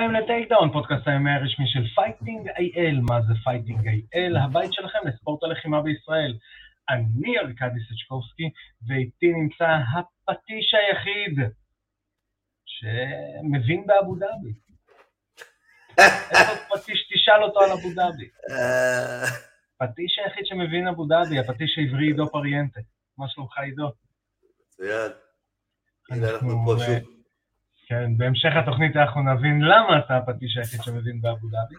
הבאים ל Takedown, פודקאסט הימי הרשמי של Fighting IL. מה זה Fighting IL? הבית שלכם לספורט הלחימה בישראל. אני ארקדי סצ'קובסקי, ואיתי נמצא הפטיש היחיד שמבין באבו דאבי. איפה פטיש תשאל אותו על אבו דאבי? פטיש היחיד שמבין אבו דאבי, הפטיש העברי עידו פריאנטה. מה שלומך עידו? מצוין. הנה אנחנו פה שוב. כן, בהמשך התוכנית אנחנו נבין למה אתה הפטיש היחיד שמבין באבו דאבי.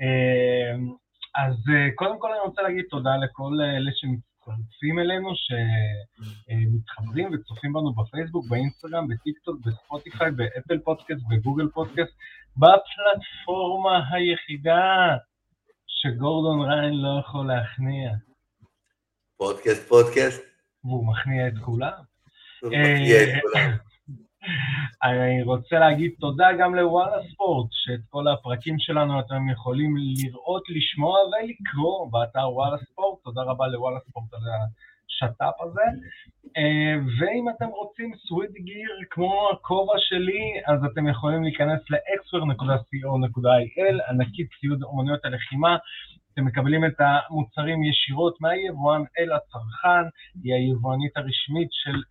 אמ, אז אה, קודם כל אני רוצה להגיד תודה לכל אלה שמצטרפים אלינו, שמתחברים וצופים בנו בפייסבוק, באינסטגרם, בטיקטוק, בספוטיפיי, באפל פודקאסט, בגוגל פודקאסט, בפלטפורמה היחידה שגורדון ריין לא יכול להכניע. פודקאסט, פודקאסט. והוא מכניע את כולם. הוא מכניע את כולם. אני רוצה להגיד תודה גם לוואלה ספורט, שאת כל הפרקים שלנו אתם יכולים לראות, לשמוע ולקרוא באתר וואלה ספורט. תודה רבה לוואלה ספורט על השת"פ הזה. אה, ואם אתם רוצים סוויט גיר כמו הכובע שלי, אז אתם יכולים להיכנס ל-xwer.co.il, ענקית ציוד אומנויות הלחימה. אתם מקבלים את המוצרים ישירות מהיבואן אל הצרכן, היא היבואנית הרשמית של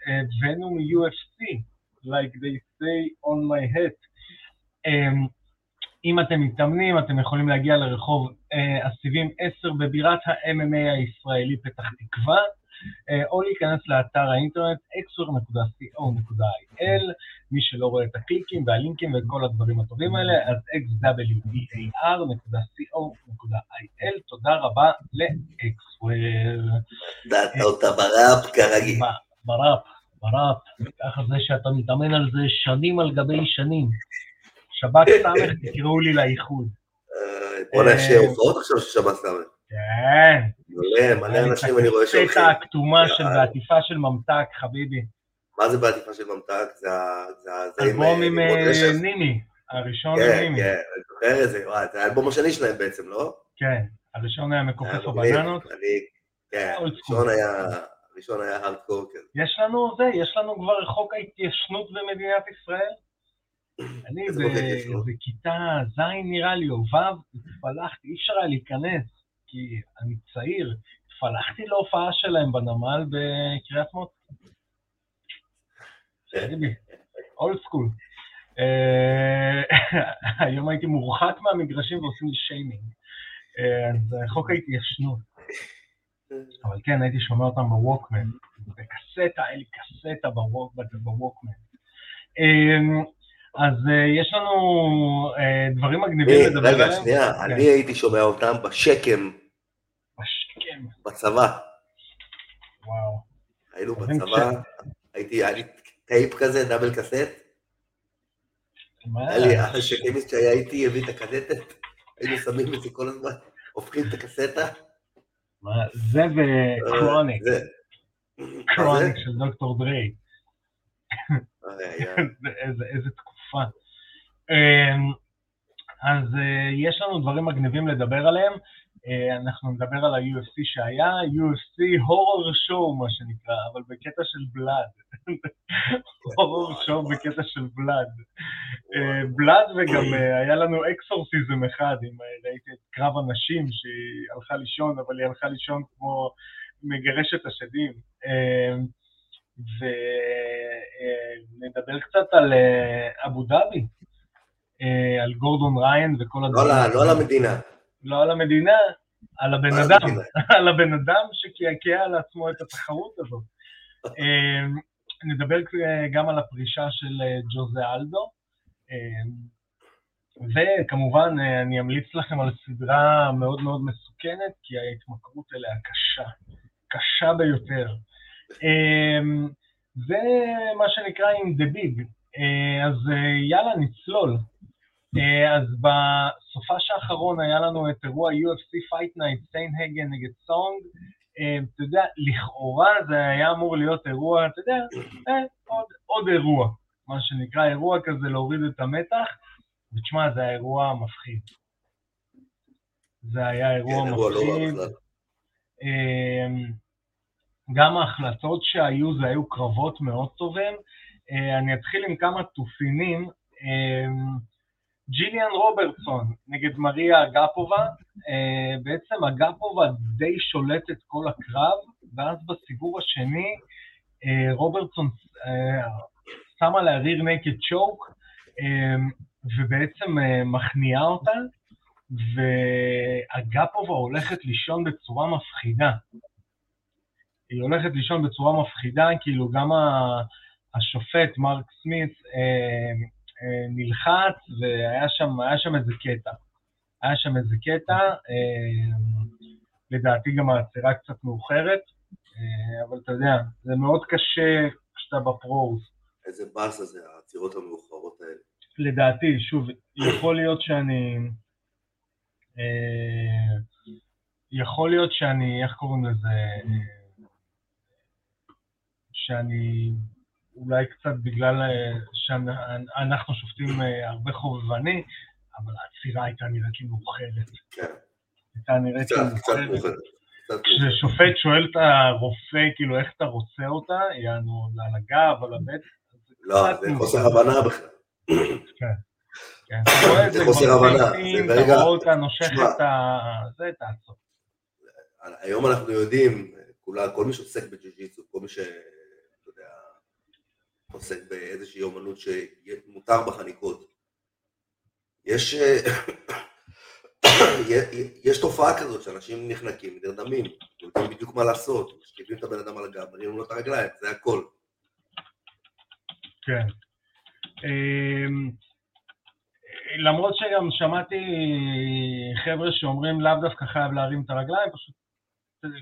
ונום UFC. Like they say on my head. Um, אם אתם מתאמנים, אתם יכולים להגיע לרחוב uh, הסיבים 10 בבירת ה-MMA הישראלי פתח תקווה, uh, או להיכנס לאתר האינטרנט xwer.co.il, מי שלא רואה את הקליקים והלינקים ואת כל הדברים הטובים האלה, אז xwer.co.il, תודה רבה ל-xwer. דעת אותה בראפ כרגיל. בראפ. פרט, ככה זה שאתה מתאמן על זה שנים על גבי שנים. שבת סמך, תקראו לי לאיחוד. בוא נשאר הופעות עכשיו של שבת סמך. כן. מלא, מלא אנשים אני רואה שהולכים. את הכתומה של בעטיפה של ממתק, חביבי. מה זה בעטיפה של ממתק? זה אלבום עם נימי, הראשון עם נימי. כן, כן, אני זוכר את זה, וואי, זה האלבום השני שלהם בעצם, לא? כן, הראשון היה מכופף הבננות. כן, הראשון היה... הראשון היה הארדקור כזה. יש לנו זה, יש לנו כבר חוק ההתיישנות במדינת ישראל. אני בכיתה ז' נראה לי, או ו', התפלחתי, אי אפשר היה להיכנס, כי אני צעיר, התפלחתי להופעה שלהם בנמל בקריית מוצא. אולד סקול. היום הייתי מורחק מהמגרשים ועושים לי שיימינג. אה, אז חוק ההתיישנות. אבל כן, הייתי שומע אותם בווקמן, בקסטה, היה לי קסטה בווקמן. אמ, אז אה, יש לנו אה, דברים מגניבים לדבר עליהם. רגע, שנייה, כן. אני הייתי שומע אותם בשקם. בשקם. בצבא. וואו. היינו בצבא, הייתי, היה לי טייפ כזה, double cassette. היה לי השקמיסט שהיה איתי, הביא את הקסטת, היינו שמים את זה כל הזמן, הופכים את הקסטה. The Chronic. Chronic של דוקטור דריי. איזה תקופה. אז אה, יש לנו דברים מגניבים לדבר עליהם. אה, אנחנו נדבר על ה-UFC שהיה, UFC הורר שואו מה שנקרא, אבל בקטע של בלאד. הורר שואו בקטע של בלאד. בלאד וגם אה, היה לנו אקסורסיזם אחד, אם ראיתי את קרב הנשים שהיא הלכה לישון, אבל היא הלכה לישון כמו מגרשת השדים. אה, ונדבר קצת על אבו דאבי, על גורדון ריין וכל לא הדברים. לא על המדינה. לא על המדינה, על הבן אדם, על הבן אדם שקעקע על עצמו את התחרות הזאת. אמ, נדבר גם על הפרישה של אה, ג'וזה אלדו, אמ, וכמובן אה, אני אמליץ לכם על סדרה מאוד מאוד מסוכנת, כי ההתמכרות אליה קשה, קשה ביותר. אמ, זה מה שנקרא עם Big, אה, אז יאללה נצלול. אה, אז בסופה האחרון היה לנו את אירוע UFC Fight Night, סיינהגן נגד סונג. אה, אתה יודע, לכאורה זה היה אמור להיות אירוע, אתה יודע, אה, עוד, עוד אירוע, מה שנקרא, אירוע כזה להוריד את המתח, ותשמע, זה היה אירוע מפחיד. זה היה אירוע כן, לא מפחיד. לא גם ההחלטות שהיו, זה היו קרבות מאוד טובים. אני אתחיל עם כמה תופינים. ג'יליאן רוברטסון נגד מריה אגפובה, אה, בעצם אגפובה די שולטת כל הקרב, ואז בסיבוב השני אה, רוברטסון אה, שמה לה ריר נקד צ'וק, ובעצם מכניעה אותה, ואגפובה הולכת לישון בצורה מפחידה. היא הולכת לישון בצורה מפחידה, כאילו גם השופט מרק סמית נלחץ, והיה שם, שם איזה קטע. היה שם איזה קטע, אה, לדעתי גם העצירה קצת מאוחרת, אה, אבל אתה יודע, זה מאוד קשה כשאתה בפרוז. איזה באסה זה העצירות המאוחרות האלה. לדעתי, שוב, יכול להיות שאני... יכול להיות שאני, איך קוראים לזה? שאני אולי קצת בגלל אה, שאנחנו שופטים אה, הרבה חובבני, אבל העצירה הייתה נראית לי מאוחרת. כן. הייתה נראית לי מאוחרת. כששופט שואל את הרופא, כאילו, איך אתה רוצה אותה, יענו, על הגב, על הבטן. לא, זה חוסר הבנה בכלל. כן. כן, זה חוסר הבנה. אתה רואה אותה נושך את ה... זה, תעצור. היום אנחנו יודעים, כל מי שעוסק בג'ו-ג'יצו, כל מי ש... עוסק באיזושהי אומנות שמותר בחניקות. יש, יש תופעה כזאת שאנשים נחנקים, נרדמים, יודעים בדיוק מה לעשות, משקיפים את הבן אדם על הגב, מרימים לו את הרגליים, זה הכל. כן. אמ, למרות שגם שמעתי חבר'ה שאומרים לאו דווקא חייב להרים את הרגליים, פשוט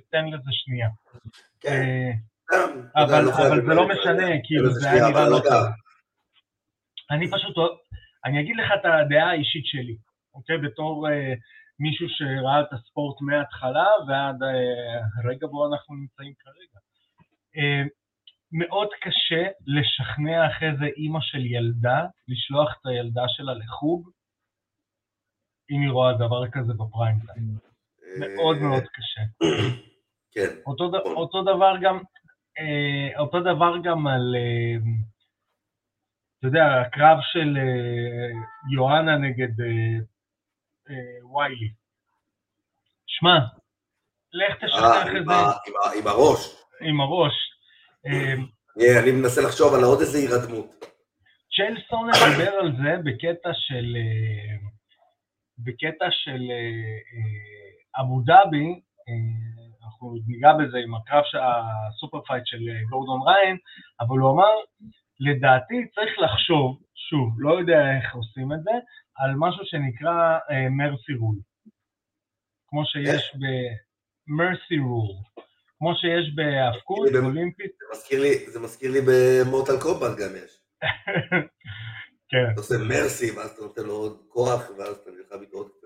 תן לזה שנייה. כן. אבל זה לא משנה, כאילו, זה היה נראה לא טוב. אני פשוט, אני אגיד לך את הדעה האישית שלי, אוקיי? בתור אה, מישהו שראה את הספורט מההתחלה ועד אה, הרגע בו אנחנו נמצאים כרגע. אה, מאוד קשה לשכנע אחרי זה אימא של ילדה, לשלוח את הילדה שלה לחוג, אם היא רואה דבר כזה בפריים טיים. מאוד מאוד קשה. כן. אותו, אותו דבר גם, אותו דבר גם על, אה, אתה יודע, הקרב של אה, יואנה נגד ויילי. שמע, לך תשכנע אחרי זה. עם הראש. עם הראש. אני מנסה לחשוב על עוד איזה הירדמות. צ'ייל סונן דיבר על זה בקטע של... בקטע של אבו דאבי, אנחנו ניגע בזה עם הקרב של ה super fight של אה, גורדון ריין, אבל הוא אמר, לדעתי צריך לחשוב, שוב, לא יודע איך עושים את זה, על משהו שנקרא מרסי uh, רול. כמו שיש ב-mercy rule. כמו שיש בהאבקות, אולימפית. זה מזכיר לי במורטל קומבט גם יש. כן. אתה עושה מרסי, ואז אתה נותן לו עוד כוח, ואז אתה נלחם איתו עוד קצת.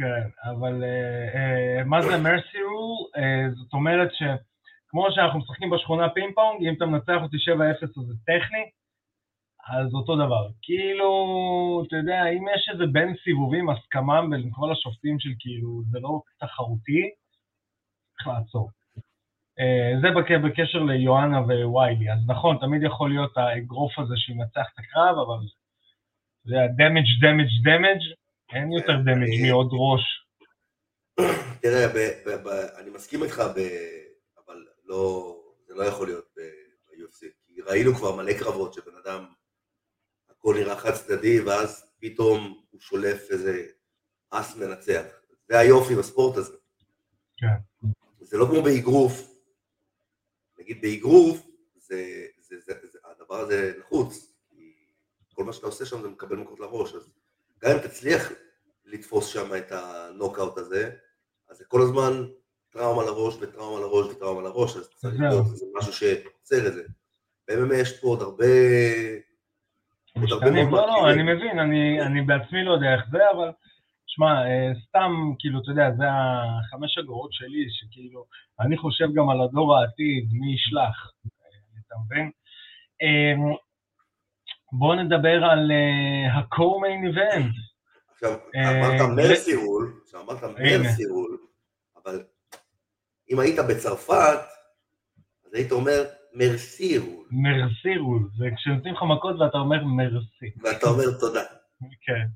כן, אבל uh, uh, מה זה מרסי רול? Uh, זאת אומרת שכמו שאנחנו משחקים בשכונה פינג פונג, אם אתה מנצח אותי 7-0 אז זה טכני, אז אותו דבר. כאילו, אתה יודע, אם יש איזה בין סיבובים הסכמה בין כל השופטים של כאילו, זה לא תחרותי, צריך לעצור. זה בקשר ליואנה וויילי, אז נכון, תמיד יכול להיות האגרוף הזה שינצח את הקרב, אבל זה יודע, damage, damage, damage, אין יותר דמג' מעוד ראש. תראה, אני מסכים איתך, אבל לא, זה לא יכול להיות ב-UFC, כי ראינו כבר מלא קרבות שבן אדם, הכל נראה חד צדדי, ואז פתאום הוא שולף איזה אס מנצח. זה היופי בספורט הזה. כן. זה לא כמו באגרוף. נגיד באגרוף, זה, זה, זה, זה, הדבר הזה נחוץ, כי כל מה שאתה עושה שם זה מקבל מכות לראש, אז גם אם תצליח לתפוס שם את הנוקאוט הזה, אז זה כל הזמן טראומה לראש וטראומה לראש וטראומה לראש, אז צריך להיות איזה משהו שעוצר את זה. ב-MMA יש פה עוד הרבה... משתנים, לא, לא, אני מבין, אני בעצמי לא יודע איך זה, אבל שמע, אה, סתם, כאילו, אתה יודע, זה החמש אגורות שלי, שכאילו, אני חושב גם על הדור העתיד, מי ישלח, אתה מבין? בואו נדבר על uh, ה-co-main event. עכשיו, אמרת מרסי רול, אמרת מרסי רול, אבל אם היית בצרפת, אז היית אומר מרסי רול. מרסי רול, זה כשנותנים לך מכות ואתה אומר מרסי. ואתה אומר תודה. כן.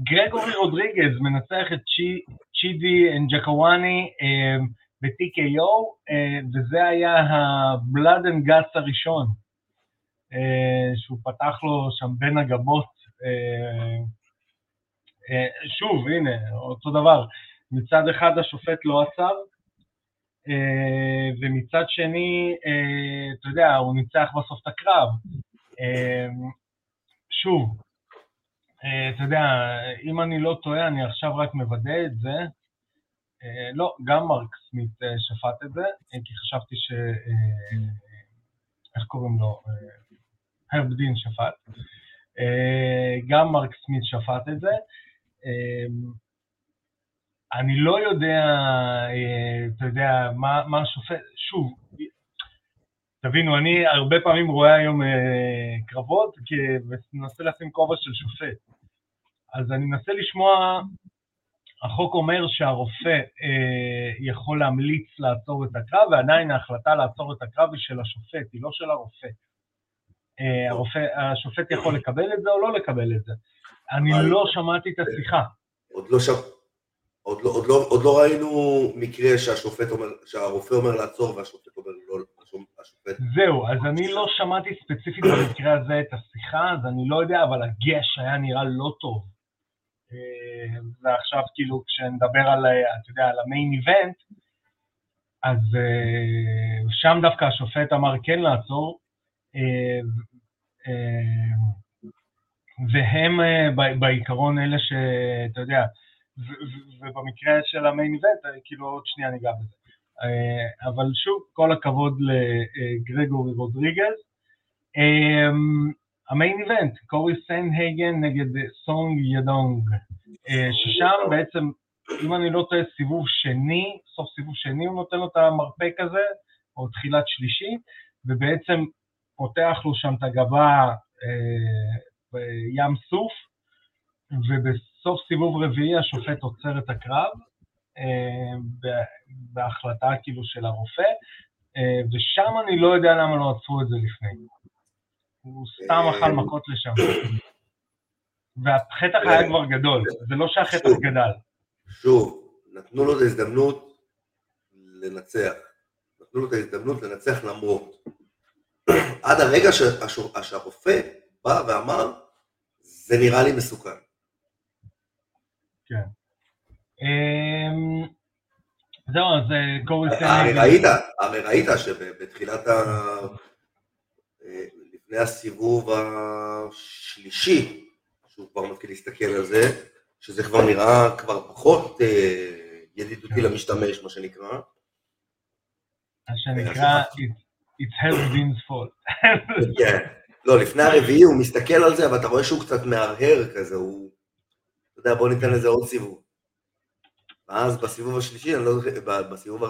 גרגורי רודריגז מנצח את צ'ידי אנג'קוואני ב-TKO, וזה היה ה-Blood and Guts הראשון, שהוא פתח לו שם בין הגבות. שוב, הנה, אותו דבר, מצד אחד השופט לא עצר, ומצד שני, אתה יודע, הוא ניצח בסוף את הקרב. שוב, אתה יודע, אם אני לא טועה, אני עכשיו רק מוודא את זה. לא, גם מרק סמית שפט את זה, כי חשבתי ש... איך קוראים לו? הרב דין שפט. גם מרק סמית שפט את זה. אני לא יודע, אתה יודע, מה, מה השופט, שוב, תבינו, אני הרבה פעמים רואה היום קרבות ומנסה לשים כובע של שופט. אז אני מנסה לשמוע, החוק אומר שהרופא אה, יכול להמליץ לעצור את הקרב, ועדיין ההחלטה לעצור את הקרב היא של השופט, היא לא של הרופא. אה, הרופא השופט יכול לקבל את זה או לא לקבל את זה. אני לא שמעתי את השיחה. עוד לא שם... עוד לא, עוד, לא, עוד לא ראינו מקרה שהשופט אומר, שהרופא אומר לעצור והשופט אומר לא, השופט... זהו, אז אני לא שמעתי ספציפית במקרה הזה את השיחה, אז אני לא יודע, אבל הגש היה נראה לא טוב. אה, ועכשיו כאילו כשנדבר על, אתה יודע, על המיין איבנט, אז אה, שם דווקא השופט אמר כן לעצור, והם בעיקרון אלה שאתה יודע, ובמקרה של המיין איבנט, כאילו עוד שנייה ניגע בזה. אבל שוב, כל הכבוד לגרגורי רודריגז. המיין איבנט, קורי סנהייגן נגד סונג ידונג, אה, ששם בעצם, אם אני לא טועה, סיבוב שני, סוף סיבוב שני הוא נותן לו את המרפק הזה, או תחילת שלישי, ובעצם פותח לו שם את הגבה אה, בים סוף, ובסוף סיבוב רביעי השופט עוצר את הקרב, אה, בהחלטה כאילו של הרופא, אה, ושם אני לא יודע למה לא עצרו את זה לפני. הוא סתם אכל אה, מכות לשם. והחטח היה כבר גדול, זה לא שהחטח גדל. שוב, נתנו לו את ההזדמנות לנצח. נתנו לו את ההזדמנות לנצח למרות. עד הרגע שהרופא בא ואמר, זה נראה לי מסוכן. כן. אמ, זהו, אז אה, סנגל... הרי ראית, הרי ראית שבתחילת ה... אה, לפני הסיבוב השלישי, שהוא כבר מתחיל להסתכל על זה, שזה כבר נראה כבר פחות אה, ידידותי כן. למשתמש, מה שנקרא. מה שנקרא, it's Hell's fault. כן. לא, לפני הרביעי הוא מסתכל על זה, אבל אתה רואה שהוא קצת מהרהר כזה, הוא... אתה יודע, בוא ניתן לזה עוד סיבוב. ואז בסיבוב השלישי, אני לא זוכר, בסיבוב,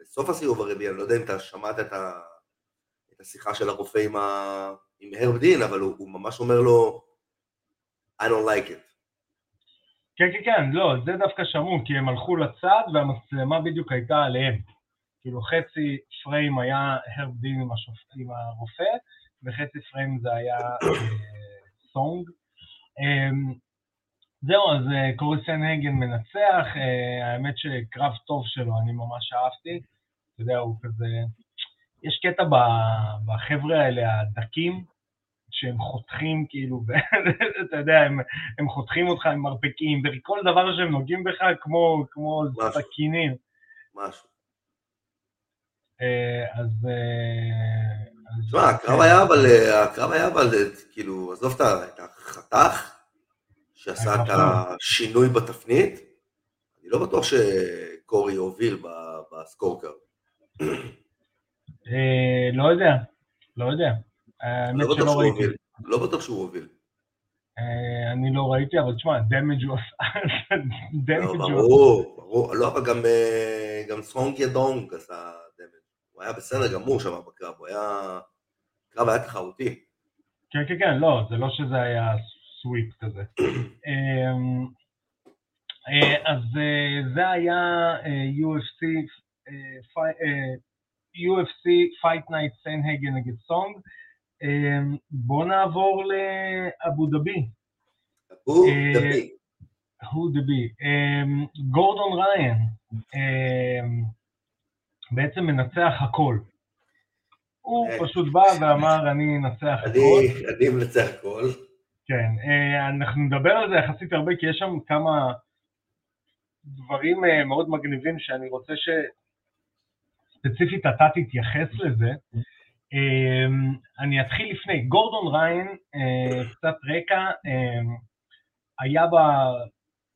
בסוף הסיבוב הרביעי, אני לא יודע אם אתה שמעת את ה... השיחה של הרופא עם, ה... עם הרב דין, אבל הוא, הוא ממש אומר לו, I don't like it. כן, כן, כן, לא, זה דווקא שמעו, כי הם הלכו לצד והמצלמה בדיוק הייתה עליהם. כאילו חצי פריים היה הרב דין עם, השופ... עם הרופא, וחצי פריים זה היה אה, סונג. אה, זהו, אז אה, קורי סנהגן מנצח, אה, האמת שקרב טוב שלו, אני ממש אהבתי. אתה יודע, הוא כזה... יש קטע בחבר'ה האלה, הדקים, שהם חותכים כאילו, אתה יודע, הם, הם חותכים אותך עם מרפקים, וכל דבר שהם נוגעים בך כמו, כמו סכינים. משהו. אה, אז... תשמע, הקרב היה אבל, הקרב היה אבל, כאילו, עזוב את החתך שעשה את השינוי בתפנית, אני לא בטוח שקורי הוביל בסקורקר. אה, לא יודע, לא יודע. לא. לא בטוח שהוא הוביל. אה, אני לא ראיתי, אבל תשמע, דמג' הוא עשה... לא, ברור, ברור. לא, אבל גם אה, סונג ידונג עשה דמג'. הוא היה בסדר גמור שם בקרב, הוא היה... הקרב היה תחרותי. כן, כן, כן, לא, זה לא שזה היה סוויפ כזה. אמ, אז זה היה UFC UFC Fight Night סנהגן נגד סונג. אמ, בואו נעבור לאבו דאבי. אה, דבי. הוא דבי. אמ, גורדון ריין בעצם מנצח הכל. הוא אה. פשוט בא ואמר, אני אנצח הכל. אני מנצח הכל. כן, אה, אנחנו נדבר על זה יחסית הרבה, כי יש שם כמה דברים אה, מאוד מגניבים שאני רוצה שספציפית אתה תתייחס לזה. אה, אני אתחיל לפני, גורדון ריין, קצת רקע, היה ב...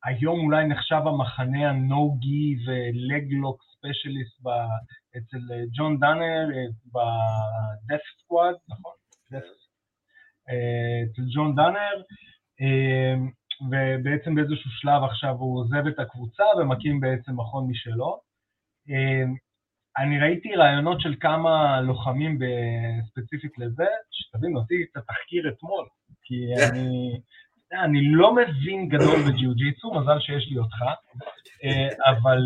היום אולי נחשב המחנה הנוגי ולגלוק ספיישליסט אצל אה, ג'ון דאנר אה, בדף סקוואד, נכון? Death אה, אצל ג'ון דאנר, אה, ובעצם באיזשהו שלב עכשיו הוא עוזב את הקבוצה ומקים בעצם מכון משלו. אה, אני ראיתי רעיונות של כמה לוחמים ספציפית לזה, שתבין, עשיתי את התחקיר אתמול, כי אני, אני לא מבין גדול בג'יוג'יצו, מזל שיש לי אותך, אבל,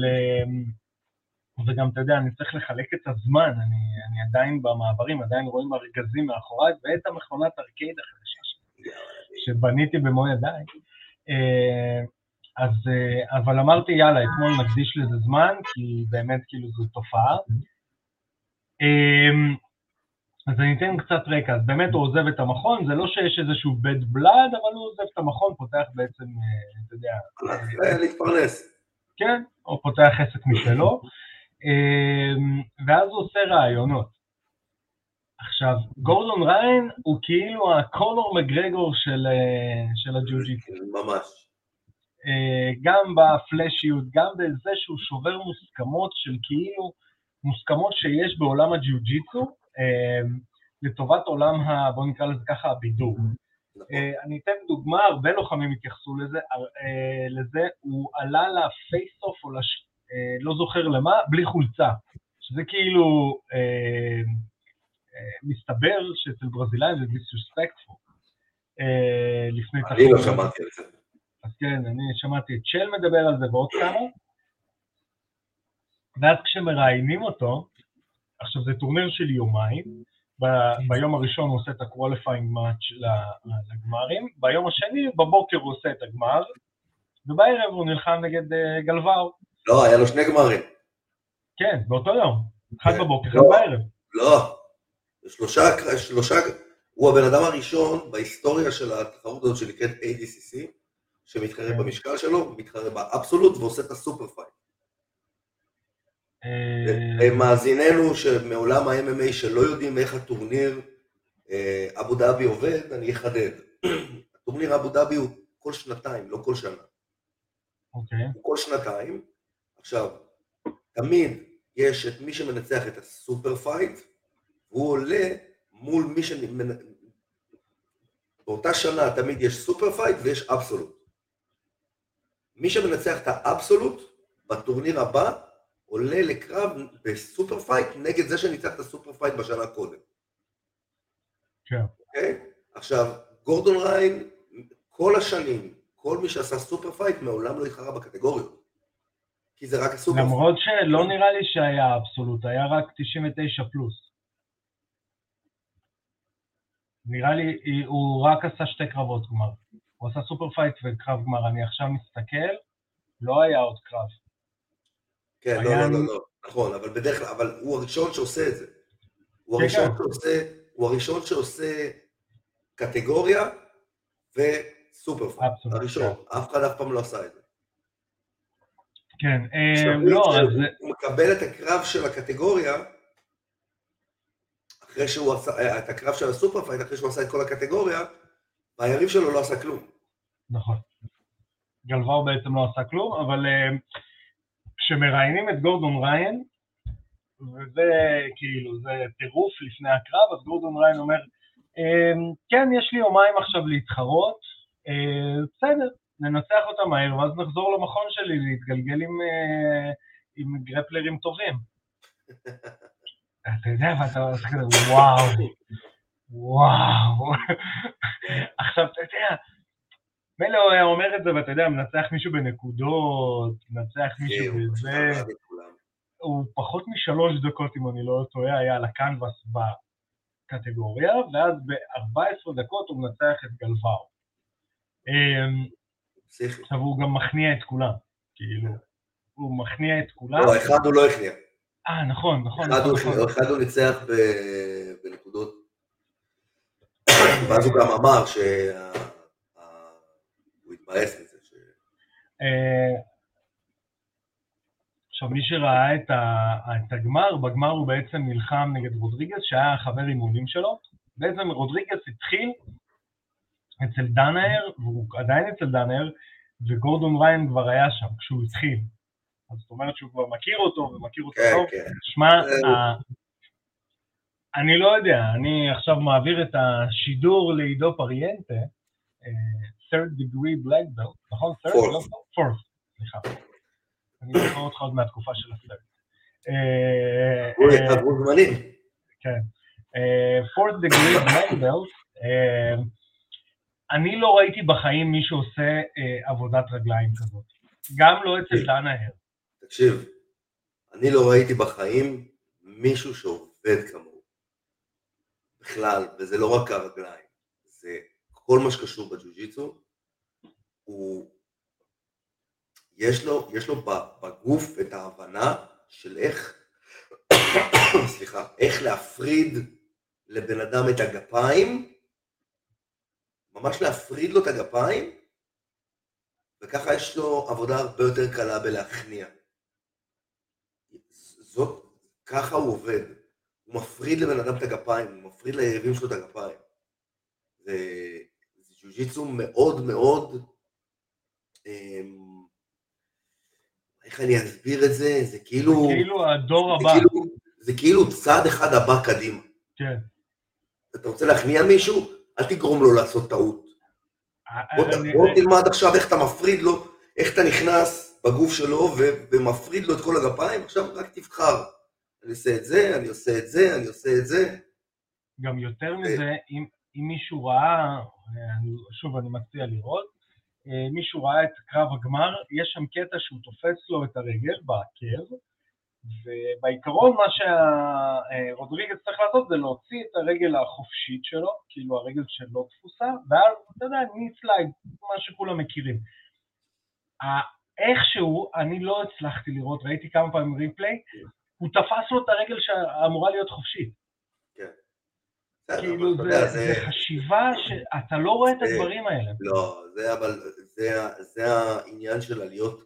וגם, אתה יודע, אני צריך לחלק את הזמן, אני, אני עדיין במעברים, עדיין רואים ארגזים מאחוריי, ואת המכונת ארקייד החדשה שבניתי במו ידיי. אז, אבל אמרתי, יאללה, אתמול נקדיש לזה זמן, כי באמת, כאילו, זו תופעה. אז אני אתן קצת רקע, אז באמת הוא עוזב את המכון, זה לא שיש איזשהו bad blood, אבל הוא עוזב את המכון, פותח בעצם, אתה יודע... להתפרנס. כן, או פותח עסק משלו, ואז הוא עושה רעיונות. עכשיו, גורדון ריין הוא כאילו הקונור מגרגור של, של הג'ו-ג'יטו. ממש. גם בפלאשיות, גם בזה שהוא שובר מוסכמות של כאילו, מוסכמות שיש בעולם הג'יוג'יצו, לטובת עולם, ה, בוא נקרא לזה ככה, הבידור. אני אתן דוגמה, הרבה לוחמים התייחסו לזה, לזה הוא עלה ל face-off או לש... לא זוכר למה, בלי חולצה, שזה כאילו, מסתבר שאצל ברזילאים זה disrespectful. לפני אני לא שמעתי על זה. אז כן, אני שמעתי את צ'ייל מדבר על זה ועוד כמה, ואז כשמראיינים אותו, עכשיו זה טורניר של יומיים, ביום הראשון הוא עושה את ה-qualifying match לגמרים, ביום השני בבוקר הוא עושה את הגמר, ובערב הוא נלחם נגד uh, גלוואו. לא, היה לו שני גמרים. כן, באותו יום, אחד כן. בבוקר, אחד לא. בערב. לא, שלושה, שלושה, הוא הבן אדם הראשון בהיסטוריה של התחרות הזאת שנקראת ADCC, שמתחרה כן. במשקל שלו, מתחרה ב absolute ועושה את ה super fight. אה, מאזיננו שמעולם ה-MMA שלא יודעים איך הטורניר אה, אבו דאבי עובד, אני אחדד. הטורניר אבו דאבי הוא כל שנתיים, לא כל שנה. אוקיי, הוא כל שנתיים. עכשיו, תמיד יש את מי שמנצח את ה super fight, והוא עולה מול מי ש... באותה שנה תמיד יש super fight ויש absolute. מי שמנצח את ה absolute בטורניר הבא עולה לקרב ב super fight נגד זה שניצח את ה super fight בשנה קודם. כן. אוקיי? עכשיו, גורדון ריין, כל השנים, כל מי שעשה super fight מעולם לא התחרה בקטגוריות. כי זה רק ה super fight. למרות שלא נראה לי שהיה absolute, היה רק 99 פלוס. נראה לי, הוא רק עשה שתי קרבות גמר. הוא עשה super fight וקרב גמר, אני עכשיו מסתכל, לא היה עוד קרב. כן, לא, היה- לא, לא, לא, נכון, אבל בדרך כלל, אבל הוא הראשון שעושה את זה. הוא כן, הראשון כן. שעושה, הוא הראשון שעושה קטגוריה ו super fight. הראשון, אף אחד אף פעם לא עשה את זה. כן, אה, לא, אז... הוא מקבל את הקרב של הקטגוריה, אחרי שהוא עשה, אה, את הקרב של ה super fight, אחרי שהוא עשה את כל הקטגוריה, והיריב שלו לא עשה כלום. נכון. גלוואו בעצם לא עשה כלום, אבל אה, כשמראיינים את גורדון ריין, וזה כאילו, זה טירוף לפני הקרב, אז גורדון ריין אומר, "אה, כן, יש לי יומיים עכשיו להתחרות, בסדר, ננצח אותה מהר, ואז נחזור למכון שלי להתגלגל עם, אה, עם גרפלרים טובים. אתה יודע, ואתה עושה כזה, וואו, וואו. עכשיו, אתה יודע, מילא הוא היה אומר את זה, ואתה יודע, מנצח מישהו בנקודות, מנצח מישהו זהו, בזה. הוא פחות משלוש דקות, אם אני לא טועה, היה על הקנבס בקטגוריה, ואז ב-14 דקות הוא מנצח את גלוואו. פסיכי. עכשיו הוא גם מכניע את כולם, כאילו, הוא מכניע את כולם. לא, אחד הוא לא הכניע. אה, נכון, נכון. אחד הוא נכון, נכון. אחד הוא ניצח ב- בנקודות. ואז הוא גם אמר שהוא התבאס מזה. ש- אה, עכשיו, מי שראה את, ה, את הגמר, בגמר הוא בעצם נלחם נגד רודריגז, שהיה חבר אימונים שלו. בעצם רודריגז התחיל אצל דנאר, והוא עדיין אצל דנאר, וגורדון ריין כבר היה שם כשהוא התחיל. אז זאת אומרת שהוא כבר מכיר אותו, ומכיר אותו כן, טוב. כן. שמע, זה- ה- אני לא יודע, אני עכשיו מעביר את השידור לעידו פריאנטה, אה, third degree black belt, נכון? third? Fourth. לא? fourth, סליחה. אני זוכר אותך עוד מהתקופה של הסרט. אה, אה, עברו זמנים. כן. אה, fourth degree black belt, אה, אני לא ראיתי בחיים מישהו עושה אה, עבודת רגליים כזאת. גם לא אצל דן ההר. תקשיב, אני לא ראיתי בחיים מישהו שעובד כמוהו. בכלל, וזה לא רק הרגליים, זה כל מה שקשור בג'ו-ג'יצו, הוא... יש לו, יש לו בגוף את ההבנה של איך, סליחה, איך להפריד לבן אדם את הגפיים, ממש להפריד לו את הגפיים, וככה יש לו עבודה הרבה יותר קלה בלהכניע. זאת, ככה הוא עובד. הוא מפריד לבן אדם את הגפיים, הוא מפריד ליריבים שלו את הגפיים. זה, זה ג'ו-ג'יצו מאוד מאוד, אמ, איך אני אסביר את זה? זה כאילו, כאילו הדור זה הבא. כאילו, זה כאילו צעד אחד הבא קדימה. כן. אתה רוצה להכניע מישהו? אל תגרום לו לעשות טעות. בוא, תלמד עכשיו איך אתה מפריד לו, איך אתה נכנס בגוף שלו ומפריד לו את כל הגפיים, עכשיו רק תבחר. אני עושה את זה, אני עושה את זה, אני עושה את זה. גם יותר מזה, אם, אם מישהו ראה, אה, שוב, אני מציע לראות, אה, מישהו ראה את קרב הגמר, יש שם קטע שהוא תופס לו את הרגל בעקב, ובעיקרון מה שרודריגז צריך לעשות זה להוציא את הרגל החופשית שלו, כאילו הרגל שלא תפוסה, ואז, אתה יודע, knee slide, מה שכולם מכירים. איכשהו, אני לא הצלחתי לראות, ראיתי כמה פעמים replay, הוא תפס לו את הרגל שאמורה להיות חופשית. בסדר, כאילו זה, חשיבה שאתה לא רואה את הדברים האלה. לא, זה העניין של להיות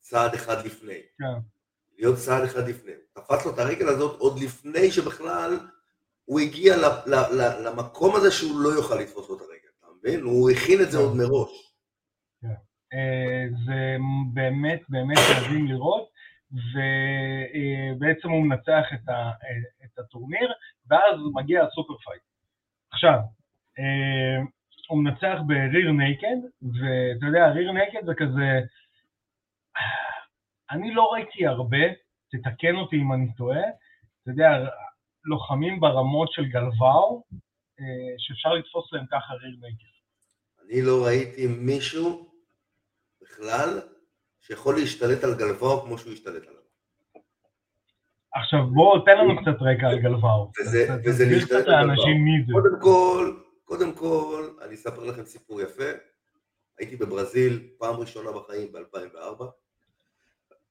צעד אחד לפני. כן. להיות צעד אחד לפני. תפס לו את הרגל הזאת עוד לפני שבכלל הוא הגיע ל, ל, ל, למקום הזה שהוא לא יוכל לתפוס לו את הרגל, אתה מבין? הוא הכין את זה כן. עוד מראש. אה, זה באמת באמת מדהים לראות, ובעצם הוא מנצח את, ה, את הטורניר, ואז מגיע ה super fight. עכשיו, אה, הוא מנצח ב rear naked, ואתה יודע, rear naked זה כזה... אני לא ראיתי הרבה, תתקן אותי אם אני טועה, אתה יודע, לוחמים ברמות של גלוואו, אה, שאפשר לתפוס להם ככה rear naked. אני לא ראיתי מישהו בכלל שיכול להשתלט על גלוואו כמו שהוא השתלט עליו. עכשיו בוא תן לנו קצת רקע על גלוואו. וזה- וזה להשתלט על זה. קודם כל, קודם כל, אני אספר לכם סיפור יפה. הייתי בברזיל פעם ראשונה בחיים ב-2004.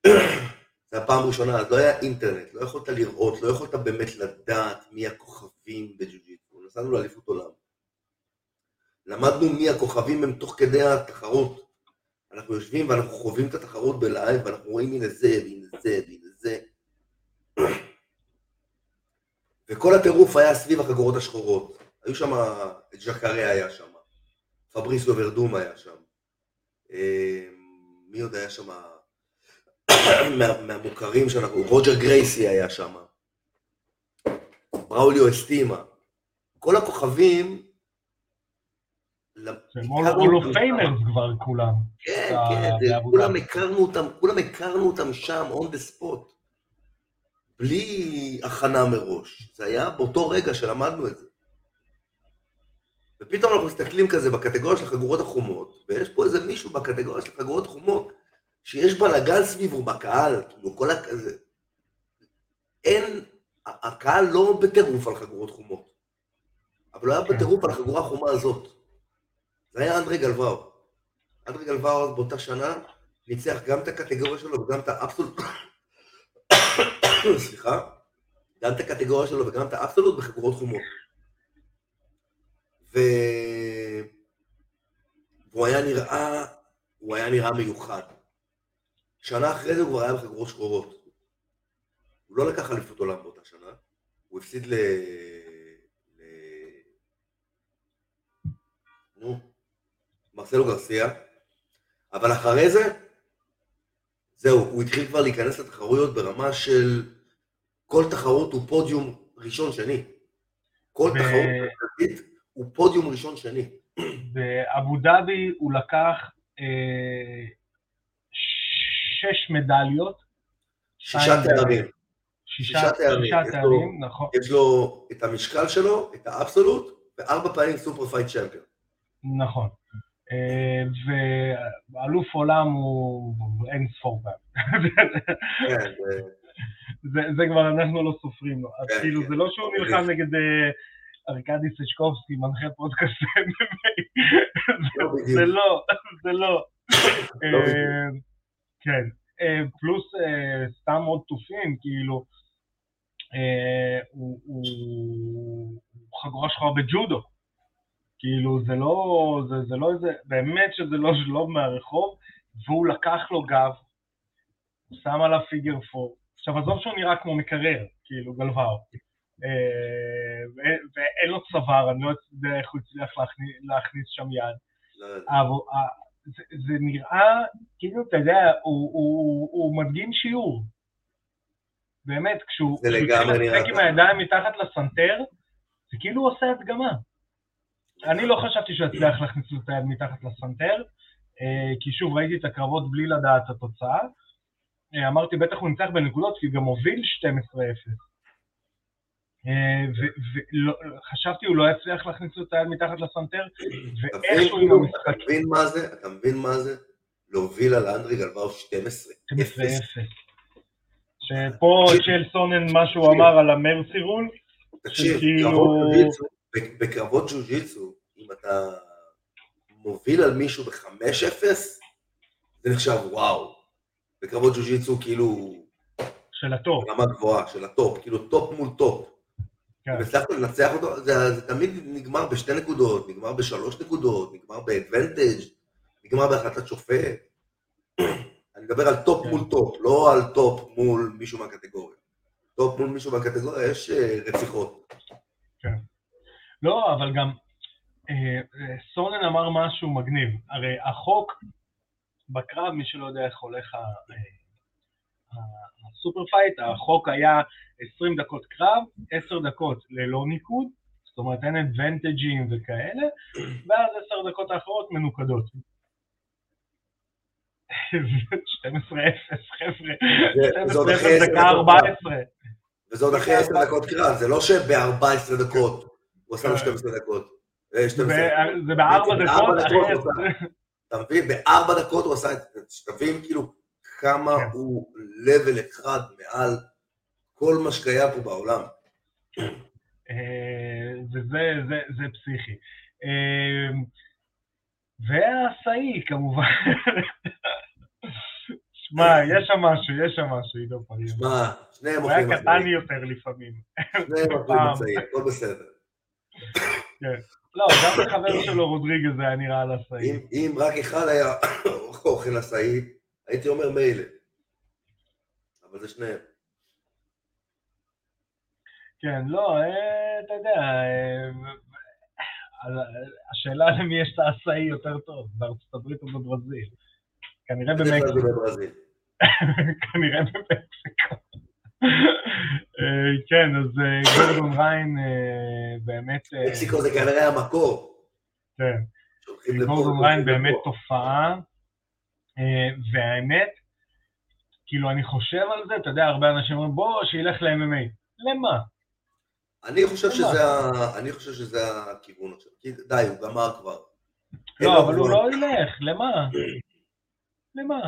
זו הפעם הראשונה, אז לא היה אינטרנט, לא יכולת לראות, לא יכולת באמת לדעת מי הכוכבים בג'ו-ג'יטסו. נסענו לאליפות עולם. למדנו מי הכוכבים הם תוך כדי התחרות. אנחנו יושבים ואנחנו חווים את התחרות ב live, ואנחנו רואים הנה זה, והנה זה, והנה זה. וכל הטירוף היה סביב החגורות השחורות. היו שם, ז'קארה היה שם, פבריסו ורדום היה שם. אה, מי עוד היה שם? מה- מהמוכרים שאנחנו, רוג'ר גרייסי היה שם. בראוליו אסטימה. כל הכוכבים... שהם hall of famers כבר כולם. כן, ב- כן, כולם. הכרנו אותם, כולם הכרנו אותם שם, on the spot. בלי הכנה מראש. זה היה באותו רגע שלמדנו את זה. ופתאום אנחנו מסתכלים כזה בקטגוריה של החגורות החומות, ויש פה איזה מישהו בקטגוריה של החגורות החומות, שיש בלאגן סביבו בקהל, כאילו כל הכזה... אין, הקהל לא בטירוף על חגורות חומות, אבל הוא היה כן. בטירוף על החגורה החומה הזאת. זה היה אנדרי גלוואו. אנדרי גלוואו באותה שנה ניצח גם את הקטגוריה שלו וגם את האבסולוט, סליחה, גם את הקטגוריה שלו וגם את האבסולוט בחגורות חומות. ו... והוא היה נראה, הוא היה נראה מיוחד. שנה אחרי זה הוא כבר היה בחגורות שחורות. הוא לא לקח אליפות עולם באותה שנה, הוא הפסיד ל... ל... נו, מרסלו גרסיה, אבל אחרי זה, זהו, הוא התחיל כבר להיכנס לתחרויות ברמה של כל תחרות הוא פודיום ראשון-שני. כל ו... תחרות הוא פודיום ראשון-שני. באבו דאבי הוא לקח אה, שש מדליות. שישה תארים. שישה תארים, נכון. יש לו את המשקל שלו, את האבסולוט, וארבע פעמים super fight champion. נכון. אה, ואלוף עולם הוא אין ספור פעם. כן, זה כבר אנחנו לא סופרים לו. אז כן, כאילו, כן. זה לא שהוא נלחם נגד אה, ארקדי סצ'קובסקי, מנחה פודקאסט לא זה לא, זה לא. לא אה, כן. פלוס סתם עוד תופים, כאילו, הוא חגורה שחורה בג'ודו. כאילו, זה לא, זה, זה לא איזה, באמת שזה לא שלוב מהרחוב, והוא לקח לו גב, הוא שם עליו פיגר פור. עכשיו, עזוב שהוא נראה כמו מקרר, כאילו, גלוואו. אה, ואין לו צוואר, אני לא יודע איך הוא הצליח להכניס, להכניס שם יד. זה, זה נראה, כאילו, אתה יודע, הוא, הוא, הוא מדגים שיעור. באמת, כשהוא התחיל לשחק עם הידיים מתחת לסנטר, זה כאילו הוא עושה הדגמה. אני לא חשבתי שהוא יצליח להכניס לו את היד מתחת לסנטר, אה, כי שוב, ראיתי את הקרבות בלי לדעת את התוצאה. אה, אמרתי, בטח הוא ניצח בנקודות, כי הוא גם הוביל 12-0. וחשבתי הוא לא יצליח להכניס את היד מתחת לסנטר, ואיכשהו עם המשחק... אתה מבין מה זה? אתה מבין מה זה? להוביל על אנדרה גלוואו 12. 12-0. שפה צ'ל סונן, מה שהוא אמר על ה mercy rule, תקשיב, בקרבות ג'ו-ג'יטסו, אם אתה מוביל על מישהו ב-5-0, זה נחשב וואו. בקרבות ג'ו-ג'יטסו כאילו... של ה top. רמה גבוהה, של ה top, כאילו top מול top. כן. והצלחת לנצח אותו, זה, זה תמיד נגמר בשתי נקודות, נגמר בשלוש נקודות, נגמר ב advantage, נגמר בהחלטת שופט. אני מדבר על top כן. מול top, לא על top מול מישהו מהקטגוריה. top מול מישהו מהקטגוריה, יש אה, רציחות. כן. לא, אבל גם אה, אה, סונן אמר משהו מגניב. הרי החוק בקרב, מי שלא יודע איך הולך ה super fight, החוק היה 20 דקות קרב, 10 דקות ללא ניקוד, זאת אומרת אין אדוונטג'ים וכאלה, ואז 10 דקות האחרות מנוקדות. 12-0, חבר'ה, 12-0 דקה 14. וזה עוד אחרי 10 דקות קרב, זה לא שב-14 דקות הוא עשה לו 12 דקות. אה, זה בארבע דקות. אתה מבין? בארבע דקות הוא עשה את זה. שתבין כאילו כמה כן. הוא לבל אחד מעל כל מה שקיים פה בעולם. אה, וזה פסיכי. אה, והעשאי כמובן. שמע, יש שם משהו, יש שם משהו, עידו פריאם. שמע, שניהם מוכרים הוא היה קטן יותר לפעמים. שניהם מוכרים מצעי, הכל בסדר. כן. לא, גם החבר שלו רודריגז היה נראה על עשאי. אם רק אחד היה אוכל עשאי, הייתי אומר מילא. אבל זה שניהם. כן, לא, אה, אתה יודע, אה, השאלה למי יש את העשאי יותר טוב, בארצות הברית או בברזיל. כנראה במקסיקו. כנראה במקסיקו. אה, כן, אז אה, גורדון ריין אה, באמת... מקסיקו זה כנראה המקור. כן. גורדון ריין באמת תופעה, והאמת, כאילו, אני חושב על זה, אתה יודע, הרבה אנשים אומרים, בוא, שילך ל-MMA. למה? אני חושב שזה, אני חושב שזה הכיוון עכשיו. די, הוא גמר כבר. לא, אבל הוא לא ילך, למה? למה?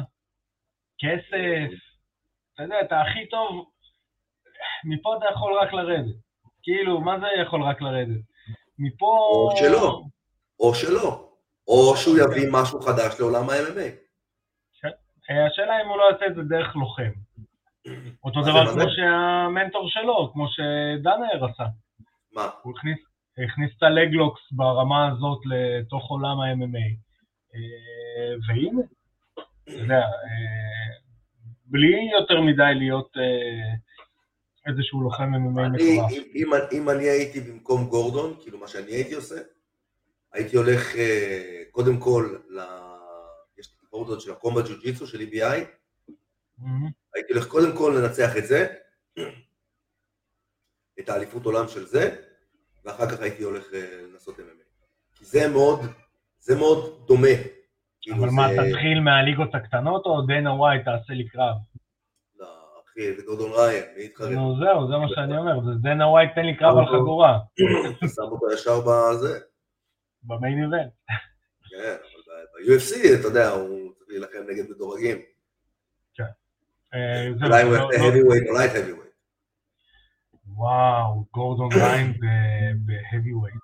כסף, אתה יודע, אתה הכי טוב, מפה אתה יכול רק לרדת. כאילו, מה זה יכול רק לרדת? מפה... או שלא, או שלא. או שהוא יביא משהו חדש לעולם ה-MMA. אה, השאלה אם הוא לא יעשה את זה דרך לוחם. אותו דבר כמו? שהמנטור שלו, כמו שדנאר עשה. מה? הוא הכניס, הכניס את הלגלוקס ברמה הזאת לתוך עולם ה-MMA. אה, והנה, אתה יודע, אה, בלי יותר מדי להיות איזשהו לוחם MMA מטורף. אם, אם, אם אני הייתי במקום גורדון, כאילו מה שאני הייתי עושה, הייתי הולך קודם כל, ל... התחרות הזאת של הקומבה ג'ו-ג'יצו של EBI, מהמם. הייתי הולך קודם כל לנצח את זה, את האליפות עולם של זה, ואחר כך הייתי הולך אה, לנסות MMA. כי זה מאוד, זה מאוד דומה. כאילו אבל מה, זה- תתחיל מהליגות הקטנות או דנה ווייט תעשה לי קרב? לא, אחי, זה גורדון ריין, מי יתחרט? נו זהו, זה מה שאני אומר, זה דנה ווייט תן לי קרב על חגורה, שם אותו ישר בזה. במיין איבנט. כן, אבל ב-UFC, אתה יודע, הוא להילחם נגד מדורגים. אה, זהו, אולי הוא לא- לא- heavyweight או light heavyweight. וואו, גורדון ריין בהאבי ווייט.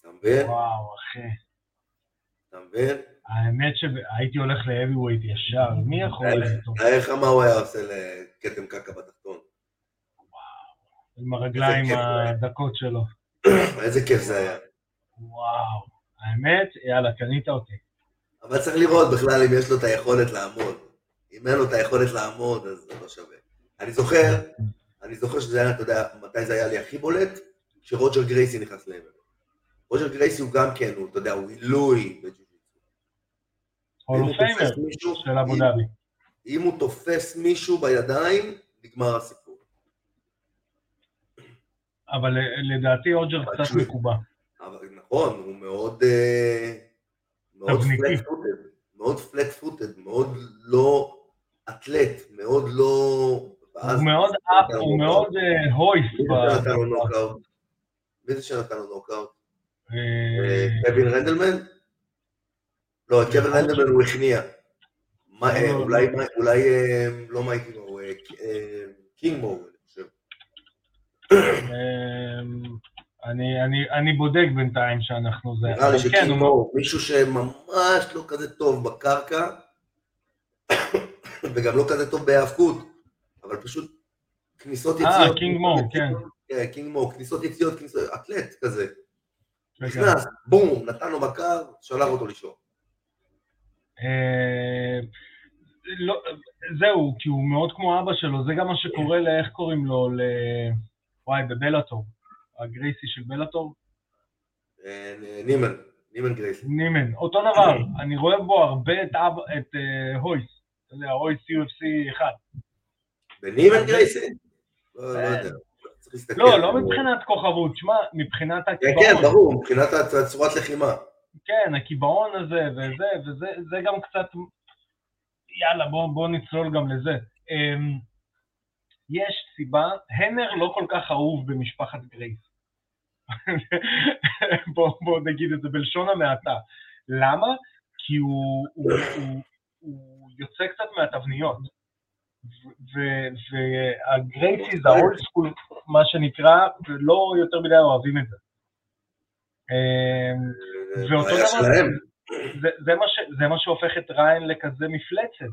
אתה מבין? וואו, אחי. אתה מבין? האמת שהייתי הולך ווייט ישר, מי יכול איתו? תאר לך מה הוא היה עושה לכתם קקע בתחתון. עם הרגליים. הדקות שלו. איזה כיף זה היה. וואו. האמת, יאללה, קנית אותי. אבל צריך לראות בכלל אם יש לו את היכולת לעמוד. אם אין לו את היכולת לעמוד, אז זה לא שווה. אני זוכר, אני זוכר שזה היה, אתה יודע, מתי זה היה לי הכי בולט? כשרוג'ר גרייסי נכנס ל רוג'ר גרייסי הוא גם כן, הוא, אתה יודע, הוא עילוי בג'ו-ג'יצו. של אבו דאבי. אם הוא תופס מישהו בידיים, נגמר הסיפור. אבל אה, לדעתי אבל קצת מקובע. נכון, הוא מאוד... אה, מאוד. פלט פוטד, מאוד פלט פוטד, מאוד לא אתלט, מאוד לא... הוא מאוד אפ, הוא מאוד אה, הויס. מי ב- זה שנתן לו נוקאוט? מי זה שנתן לו נוקאוט? אה, אה, קווין רנדלמן? לא, את קווין רנדלמן הוא הכניע. אה. אולי, אה, לא מייטי מו, אה, אה, קינג מו, אני חושב. אני, אני, אני בודק בינתיים שאנחנו זה. נראה לי אבל כן, מישהו שממש לא כזה טוב בקרקע, וגם לא כזה טוב בהיאבקות, אבל פשוט כניסות אה, יציאות. קינג מו, כן. כן, קינג מו, כניסות יציאות, כניסות, אתלט כזה. כן. נכנס, בום, נתן לו בקר, שלח אותו לישון. אה, לא, זהו, כי הוא מאוד כמו אבא שלו, זה גם מה שקורה ל... איך קוראים לו? ל... וואי, בבלאטור. הגרייסי של בלאטור? אה, נימן, נימן גרייסי. נימן. אותו דבר, אני רואה בו הרבה את. את uh, הויס. אתה יודע, הויס UFC 1. בנימן גרייסי? לא לא יודע, להסתכל. לא, לא מבחינת כוכבות, שמע, מבחינת כן, הקיבעון. כן, ברור, מבחינת הצורת לחימה. כן, הקיבעון הזה וזה, וזה זה גם קצת... יאללה, בואו בוא נצלול גם לזה. יש סיבה, הנר לא כל כך אהוב במשפחת גרייס. בואו בוא נגיד את זה בלשון המעטה. למה? כי הוא, הוא, הוא, הוא יוצא קצת מהתבניות. והגרייסיס, האולד סקול, מה שנקרא, לא יותר מדי אוהבים את זה. אמ, ואותו דבר. זה, זה, מה ש, זה מה שהופך את ריין לכזה מפלצת.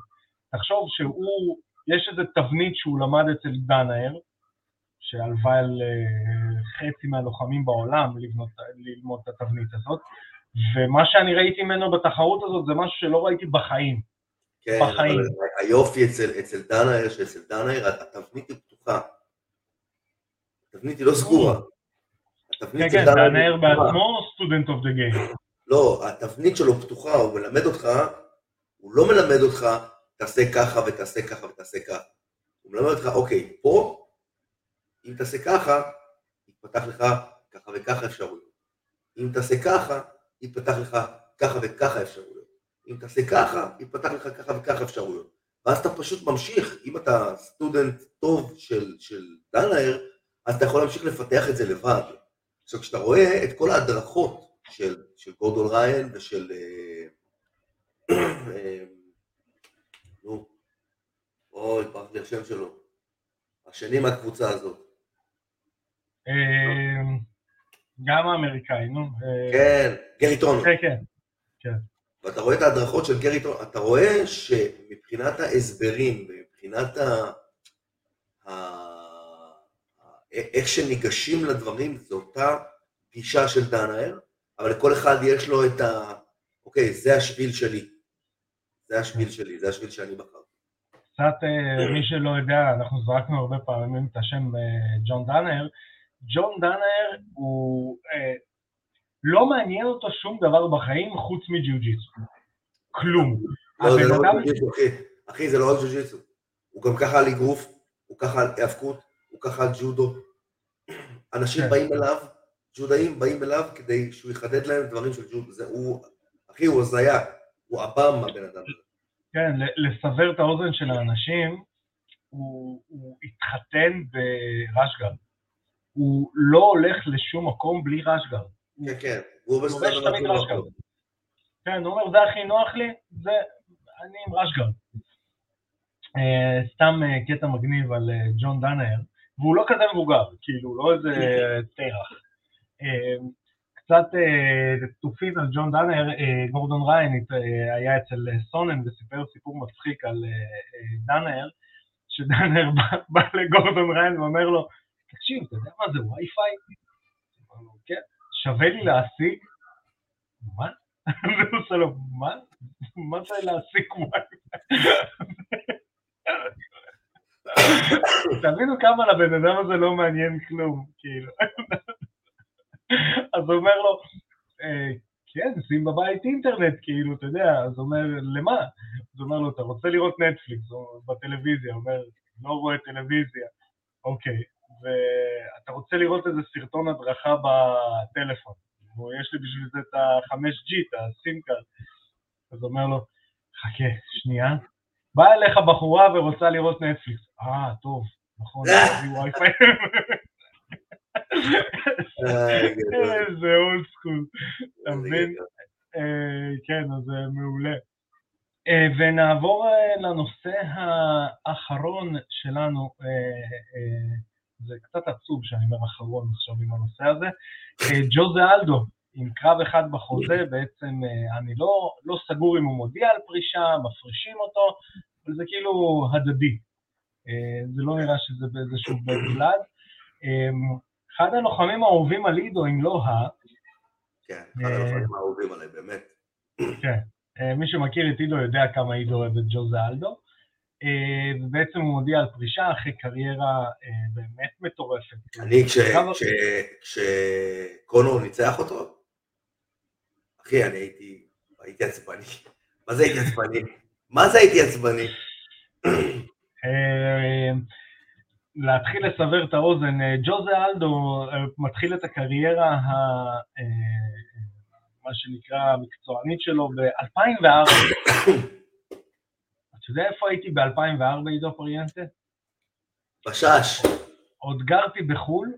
תחשוב שהוא, יש איזו תבנית שהוא למד אצל דנאר, שהלוואי על אה, חצי מהלוחמים בעולם לבנות, ללמוד את התבנית הזאת, ומה שאני ראיתי ממנו בתחרות הזאת זה משהו שלא ראיתי בחיים. כן, בחיים. אבל היופי אצל, אצל דנאהר, שאצל דנאהר התבנית היא פתוחה. התבנית היא לא סגורה. כן, כן, דנאהר. בעצמו student of the game. לא, התבנית שלו פתוחה, הוא מלמד אותך, הוא לא מלמד אותך, תעשה ככה ותעשה ככה ותעשה ככה. הוא מלמד אותך, אוקיי, פה, אם תעשה ככה, יפתח לך ככה וככה אפשרויות. אם תעשה ככה, יפתח לך ככה וככה אפשרויות. אם תעשה ככה, יפתח לך ככה וככה אפשרויות. ואז אתה פשוט ממשיך, אם אתה סטודנט טוב של, של דנאייר, אז אתה יכול להמשיך לפתח את זה לבד. עכשיו, כשאתה רואה את כל ההדרכות של, של גורדון ריין ושל... אוי, פרח לי השם שלו. השני מהקבוצה הזאת. אה, גם האמריקאי, נו. כן, גרי טונו. כן, כן. כן. ואתה רואה את ההדרכות של גרי טון, אתה רואה שמבחינת ההסברים ומבחינת ה... ה... איך שניגשים לדברים, זו אותה גישה של דנאר, אבל לכל אחד יש לו את ה... אוקיי, זה השביל שלי. זה השביל שלי, זה השביל שאני בחרתי. קצת, אה, מי שלא יודע, אנחנו זרקנו הרבה פעמים את השם אה, ג'ון דאנר. ג'ון דאנר הוא... אה, לא מעניין אותו שום דבר בחיים חוץ מג'יוג'יסו. כלום. לא, זה לא רק ג'יוג'יסו, אחי. אחי, זה לא רק ג'יוג'יסו. הוא גם ככה על אגרוף, הוא ככה על היאבקות, הוא ככה על ג'ודו. אנשים כן. באים אליו, ג'ודאים באים אליו כדי שהוא יחדד להם דברים של ג'ודו. זה הוא, אחי, הוא הזיה. הוא עב"ם הבן אדם הזה. כן, לסבר את האוזן של האנשים, הוא, הוא התחתן ברשגר. הוא לא הולך לשום מקום בלי רשגר. כן, כן, הוא בסדר תמיד רשגר. כן, הוא אומר, זה הכי נוח לי, זה, אני עם רשגר. Uh, סתם uh, קטע מגניב על uh, ג'ון דנאר, והוא לא כזה מבוגר, כאילו, לא איזה תרח. קצת תופין על ג'ון דאנר, גורדון ריין היה אצל סונן וסיפר סיפור מצחיק על דאנר, שדאנר בא לגורדון ריין ואומר לו, תקשיב, אתה יודע מה זה וי-פיי? כן, שווה לי להשיג? מה? והוא עושה לו, מה? מה זה להשיג וי-פיי? תבינו כמה לבן אדם הזה לא מעניין כלום, כאילו. אז הוא אומר לו, אה, כן, שים בבית אינטרנט, כאילו, אתה יודע, אז הוא אומר, למה? אז הוא אומר לו, אתה רוצה לראות נטפליקס בטלוויזיה? הוא אומר, לא רואה טלוויזיה. אוקיי, ואתה רוצה לראות איזה סרטון הדרכה בטלפון. יש לי בשביל זה את ה-5G, את ה SIM card. אז הוא אומר לו, חכה, שנייה. באה אליך בחורה ורוצה לראות נטפליקס. אה, טוב, נכון, יש לי וי-פיי. איזה אולד סקול, אתה מבין? אה, כן, אז זה מעולה. אה, ונעבור אה, לנושא האחרון שלנו, זה קצת עצוב שאני אומר אחרון עכשיו עם הנושא הזה, ג'וזה אלדו, עם קרב אחד בחוזה, בעצם אני לא, לא סגור אם הוא מודיע על פרישה, מפרישים אותו, אבל זה כאילו הדדי. זה לא נראה שזה באיזשהו בלד. אחד הלוחמים האהובים על עידו, אם לא ה... כן, אחד הלוחמים האהובים עליי, באמת. כן, אה, מי שמכיר את עידו יודע כמה עידו אוהב את ג'וזה אלדו. אה, ובעצם הוא מודיע על פרישה אחרי קריירה אה, באמת מטורפת. אני, כשקונור ניצח אותו, אחי, אני הייתי, הייתי עצבני. מה זה הייתי עצבני? מה זה הייתי עצבני? להתחיל לסבר את האוזן, אה, ג'וזה אלדו אה, מתחיל את הקריירה, ה, אה, מה שנקרא, המקצוענית שלו ב-2004. אתה יודע איפה הייתי ב-2004, עידו פריאנטה? בשש. עוד גרתי בחו"ל,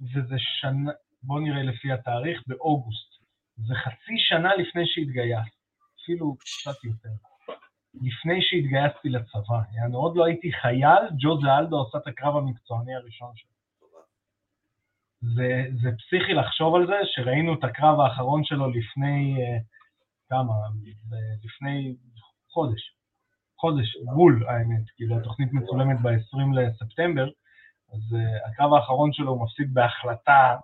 וזה שנה, בוא נראה לפי התאריך, באוגוסט. זה חצי שנה לפני שהתגייס, אפילו קצת יותר. לפני שהתגייסתי לצבא. יענו, עוד לא הייתי חייל, ג'וזה אלדו עשה את הקרב המקצועני הראשון שלו. זה, זה פסיכי לחשוב על זה, שראינו את הקרב האחרון שלו לפני, uh, כמה? לפני חודש. חודש, בול האמת, כאילו התוכנית מצולמת ב-20 לספטמבר, אז uh, הקרב האחרון שלו הוא מפסיד בהחלטה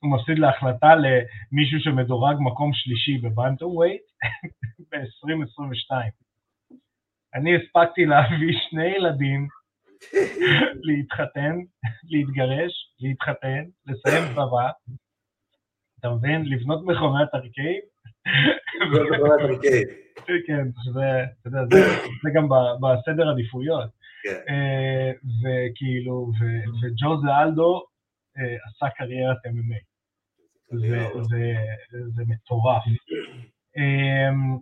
הוא מפסיד להחלטה למישהו שמדורג מקום שלישי בבנטום ווייט ב-2022. אני הספקתי להביא שני ילדים, להתחתן, להתגרש, להתחתן, לסיים צבא, אתה מבין? לבנות מכונת ארקייד. לבנות מכונת ארקייד. כן, שזה, אתה יודע, זה גם בסדר עדיפויות. כן. אה, וכאילו, וג'ו זאלדו אה, עשה קריירת MMA. זה מטורף. אמ,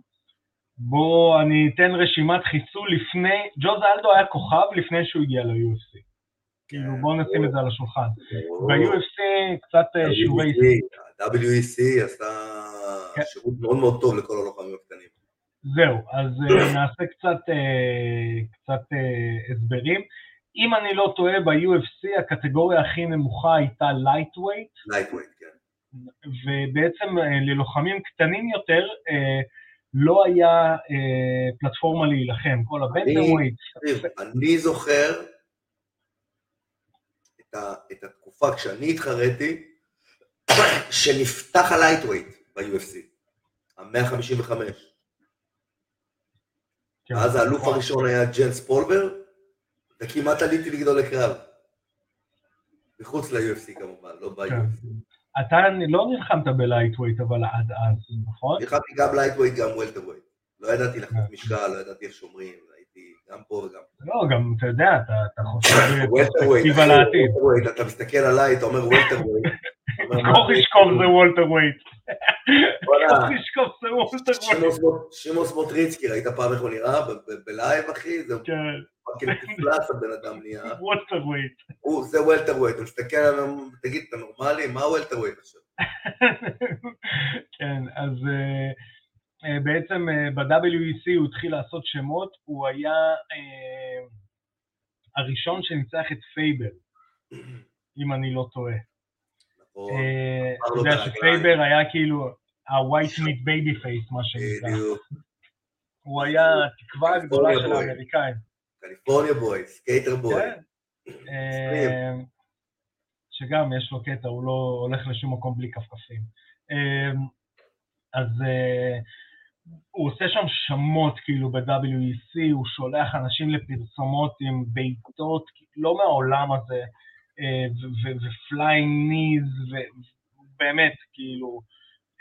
בואו אני אתן רשימת חיסול לפני, ג'וז אלדו היה כוכב לפני שהוא הגיע ל-UFC. כאילו בואו נשים את זה על השולחן. ב-UFC קצת אה, שיעורי... WEC עשתה כן. שירות מאוד מאוד טוב לכל הלוחמים הקטנים. זהו, אז אה, נעשה קצת, קצת הסברים. אם אני לא טועה, ב-UFC הקטגוריה הכי נמוכה הייתה lightweight. lightweight, כן. ובעצם ללוחמים קטנים יותר לא היה פלטפורמה להילחם, כל ה bantamweight. אני זוכר את התקופה כשאני התחרתי, שנפתח ה lightweight ב-UFC, ה-155. כן. אז האלוף הראשון היה ג'נס פולבר, וכמעט עליתי נגדו לקרב. מחוץ ל-UFC כמובן, לא ב-UFC. כן. אתה לא נלחמת ב lightweight, אבל עד אז, נכון? נלחמתי גם lightweight, גם welterweight. לא ידעתי כן. משקל, לא ידעתי איך שומרים, הייתי גם פה וגם פה. לא, גם, אתה יודע, אתה חושב לעתיד. אתה מסתכל עליי, אתה אומר welterweight. קורשקוב זה welterweight. קורשקוב זה welterweight. שימון סמוטריצקי, ראית פעם איך הוא נראה? ב live, אחי? זה כן. fucking מפלץ הבן אדם נהיה. welterweight. זה welterweight, הוא מסתכל עליו, תגיד, אתה נורמלי? מה welterweight עכשיו? כן, אז אה, אה, בעצם אה, ב-WEC הוא התחיל לעשות שמות, הוא היה הראשון שניצח את פייבר, אם אני לא טועה. אתה יודע שפייבר היה כאילו ה-white meat baby face, מה שנקרא. הוא היה התקווה הגדולה של האמריקאים. קליפורניה boy, skater boy. שגם יש לו קטע, הוא לא הולך לשום מקום בלי כפכפים. אמ, אז אה, הוא עושה שם שמות כאילו ב-WEC, הוא שולח אנשים לפרסומות עם בעיטות, לא מהעולם הזה, אה, ו flying knees, ובאמת, כאילו,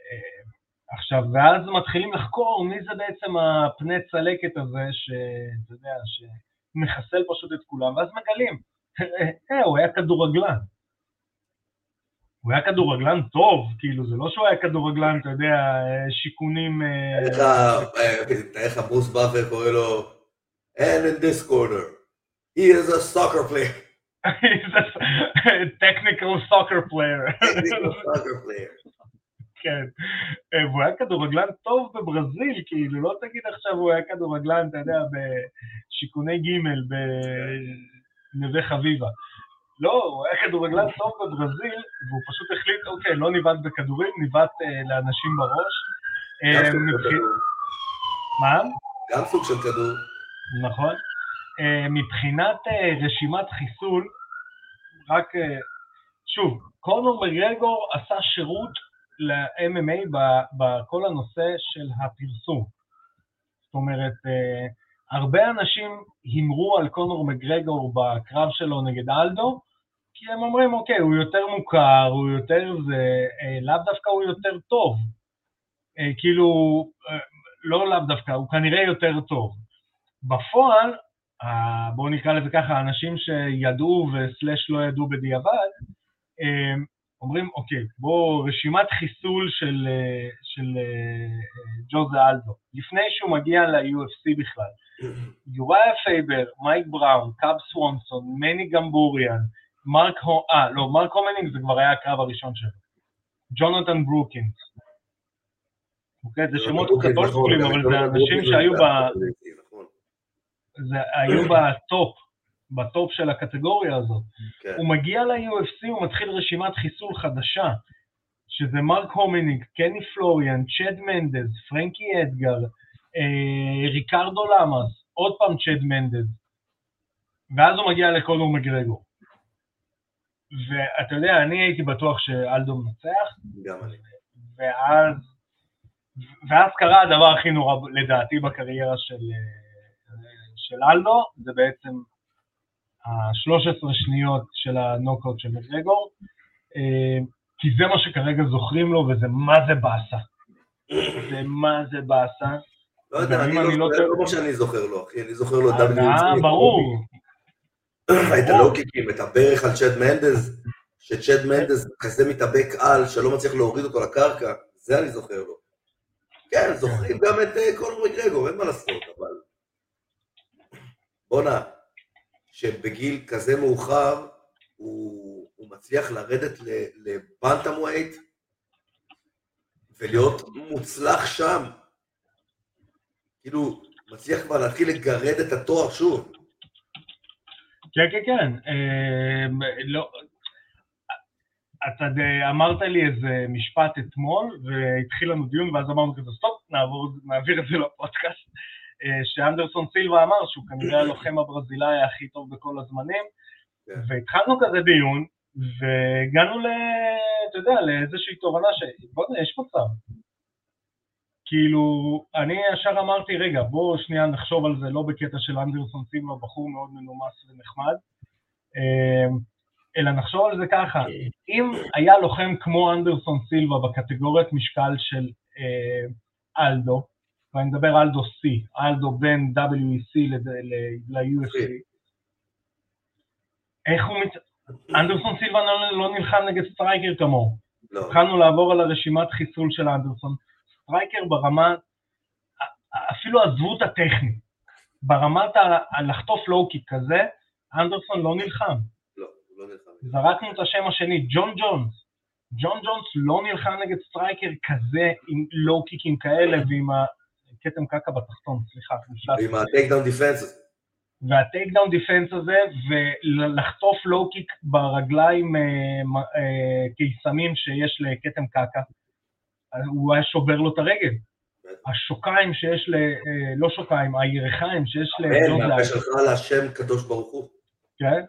אה, עכשיו, ואז מתחילים לחקור מי זה בעצם הפני צלקת הזה, שאתה יודע, שמחסל פשוט את כולם, ואז מגלים, אה, הוא היה כדורגלן. הוא היה כדורגלן טוב, כאילו, זה לא שהוא היה כדורגלן, אתה יודע, שיכונים... תאר לך ברוס באפר קורא לו, and in this corner, he is a soccer player. He's a technical soccer player. technical soccer player. כן. אה, והוא היה כדורגלן טוב בברזיל, כאילו, לא תגיד עכשיו הוא היה כדורגלן, אתה יודע, בשיכוני ג' בנווה חביבה. לא, הוא היה כדורגלן טוב בברזיל, והוא פשוט החליט, אוקיי, לא ניווט בכדורים, ניווט אה, לאנשים בראש. אה, מה? גם סוג של כדור. נכון. אה, מבחינת אה, רשימת חיסול, רק, אה, שוב, קונור מגרגור עשה שירות ל-MMA בכל הנושא של הפרסום. זאת אומרת, אה, הרבה אנשים הימרו על קונור מגרגור בקרב שלו נגד אלדו, כי הם אומרים, אוקיי, הוא יותר מוכר, הוא יותר זה, אה, לאו דווקא הוא יותר טוב. כאילו, לא לאו דווקא, הוא כנראה יותר טוב. בפועל, בואו נקרא לזה ככה, אנשים שידעו וסלאש לא ידעו בדיעבד, אומרים, אוקיי, בואו רשימת חיסול של, אה, של אה, ג'וזה אלדו, לפני שהוא מגיע ל-UFC בכלל. יוריה פייבר, מייק בראון, קאב סוונסון, מני גמבוריאן, מרק הו... אה, לא, מרק הומניק זה כבר היה הקרב הראשון שלו. ג'ונתן ברוקינס. אוקיי, זה שמות קצת אולדסקולים, אבל זה אנשים שהיו ב... זה היו בטופ בטופ של הקטגוריה הזאת. כן. הוא מגיע ל-UFC, הוא מתחיל רשימת חיסול חדשה, שזה מרק הומניק, קני פלוריאן, צ'ד מנדז, פרנקי אדגר, אה, ריקרדו למאס, עוד פעם צ'ד מנדז, ואז הוא מגיע לקונור מגרגור. ואתה יודע, אני הייתי בטוח שאלדו מנצח. גם אני. ואז, ואז קרה הדבר הכי נורא לדעתי בקריירה של, אה, של אלדו, זה בעצם ה-13 שניות של הנוקאוט של מגרגור, אה, כי זה מה שכרגע זוכרים לו, וזה מה זה באסה. זה מה זה באסה. לא יודע, אני לא זוכר, לא שאני זוכר לו, אחי, אני זוכר לו דאבל אה, ברור. את הלוקיקים, את הברך על צ'ד מנדז, שצ'ד מנדז כזה מתאבק על, שלא מצליח להוריד אותו לקרקע, זה אני זוכר לו. כן, זוכרים גם את קונור מגרגור, אין מה לעשות, אבל... בואנה, שבגיל כזה מאוחר הוא, הוא מצליח לרדת ל bantamweight ולהיות מוצלח שם. כאילו, מצליח כבר להתחיל לגרד את התואר שוב. כן, כן, כן. אה, לא, אתה אמרת לי איזה משפט אתמול, והתחיל לנו דיון, ואז אמרנו כזה, סטופ, נעבור, נעביר את זה לפודקאסט, שאנדרסון סילבה אמר שהוא כנראה הלוחם הברזילאי הכי טוב בכל הזמנים, כן. והתחלנו כזה דיון, והגענו ל... אתה יודע, לאיזושהי תובנה ש... בוא'נה, יש מצב. כאילו, אני ישר אמרתי, רגע, בואו שנייה נחשוב על זה, לא בקטע של אנדרסון סילבה, בחור מאוד מנומס ונחמד, אה, אלא נחשוב על זה ככה, אם היה לוחם כמו אנדרסון סילבה בקטגוריית משקל של אה, אלדו, ואני מדבר אלדו C, אלדו בין WEC ל-UFC, איך הוא מת... אנדרסון סילבה לא, לא נלחם נגד striker כמוהו. לא. התחלנו לעבור על הרשימת חיסול של אנדרסון. striker ברמה, אפילו עזבו את הטכני, ברמת הלחטוף low-kick כזה, אנדרסון לא נלחם. לא נלחם. זרקנו את השם השני, ג'ון ג'ונס. ג'ון ג'ונס לא נלחם נגד סטרייקר כזה עם לואו קיקים כאלה ועם הכתם קקע בתחתון, סליחה. ועם הטייק דאון דיפנס. והטייק דאון דיפנס הזה, ולחטוף לואו קיק ברגליים אה, אה, קיסמים שיש לכתם קקע, הוא היה שובר לו את הרגל. השוקיים שיש ל... אה, לא שוקיים, הירכיים שיש ל... אמן, מהפה שלך להשם קדוש ברוך הוא. כן?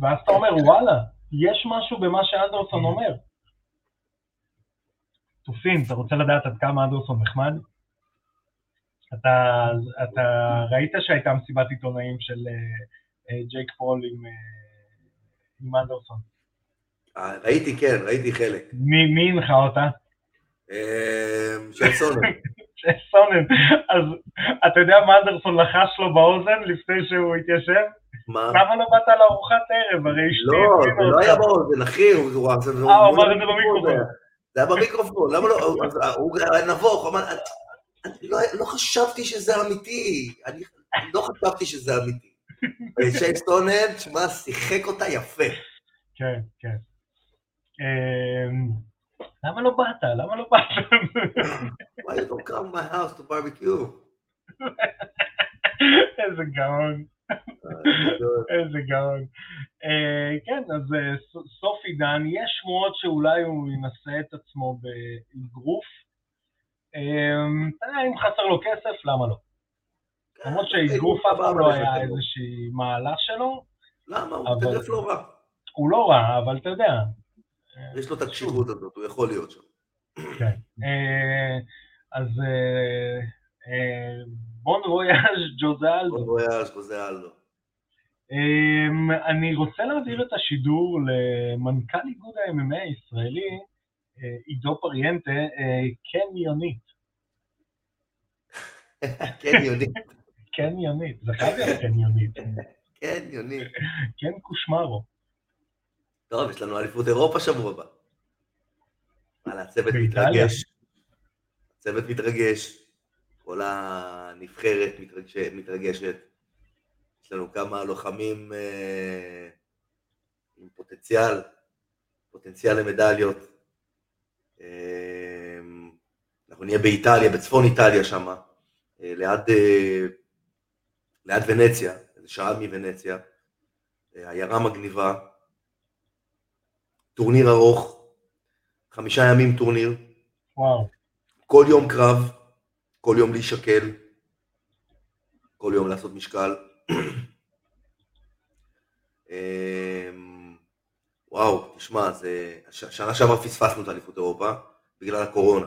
ואז אתה אומר, וואלה, יש משהו במה שאנדרסון אומר. תופין, אתה רוצה לדעת עד כמה אנדרסון נחמד? אתה, אתה ראית שהייתה מסיבת עיתונאים של uh, uh, ג'ייק פול עם, uh, עם אנדרסון? ראיתי, כן, ראיתי חלק. מי, מי הנחה אותה? של סונן. של סונן. אז אתה יודע מה אנדרסון לחש לו באוזן לפני שהוא התיישב? מה? למה לא באת לארוחת ערב? הרי אשתי לא, זה לא היה באוזן, אחי, הוא אה, הוא אמר את זה במיקרופון. זה היה במיקרופון, למה לא? הוא היה נבוך, הוא אמר, לא, לא חשבתי שזה אמיתי, אני לא חשבתי שזה אמיתי. ושייק סטונן, תשמע, שיחק אותה יפה. כן, כן. אמ, למה לא באת? למה לא באת? Why you don't come to my house to barbecue? איזה גאון. איזה גאון. אה, כן, אז אה, סוף עידן, יש שמועות שאולי הוא ינסה את עצמו באגרוף. אה, אם חסר לו כסף, למה לא? כן, למרות שאגרוף אף פעם לא היה איזושהי מהלך שלו. למה? הוא תדף לא רע. הוא לא רע, אבל אתה יודע. יש לו את הקשירות הזאת, הוא יכול להיות שם. כן. אז בון רויאז' ג'וזה אלדו. בון רויאז' ג'וזה אלדו. אמ, אני רוצה להעביר את השידור למנכ"ל איגוד ה-MMA הישראלי, אה, עידו פריאנטה, אה, כן יונית. כן יונית. כן זה חייב להיות כן יונית. כן יונית. כן קושמרו. טוב, יש לנו אליפות אירופה שבוע הבא. וואלה, הצוות מתרגש. הצוות מתרגש. כל הנבחרת מתרגשת. יש לנו כמה לוחמים אה, עם פוטנציאל, פוטנציאל למדליות. אה, אנחנו נהיה באיטליה, בצפון איטליה שם, אה, ליד, אה, ליד ונציה, שעה מוונציה, אה, עיירה מגניבה, טורניר ארוך, חמישה ימים טורניר. וואו. כל יום קרב, כל יום להישקל, כל יום לעשות משקל. וואו, תשמע, זה... שנה שעברה פספסנו את אליפות אירופה בגלל הקורונה.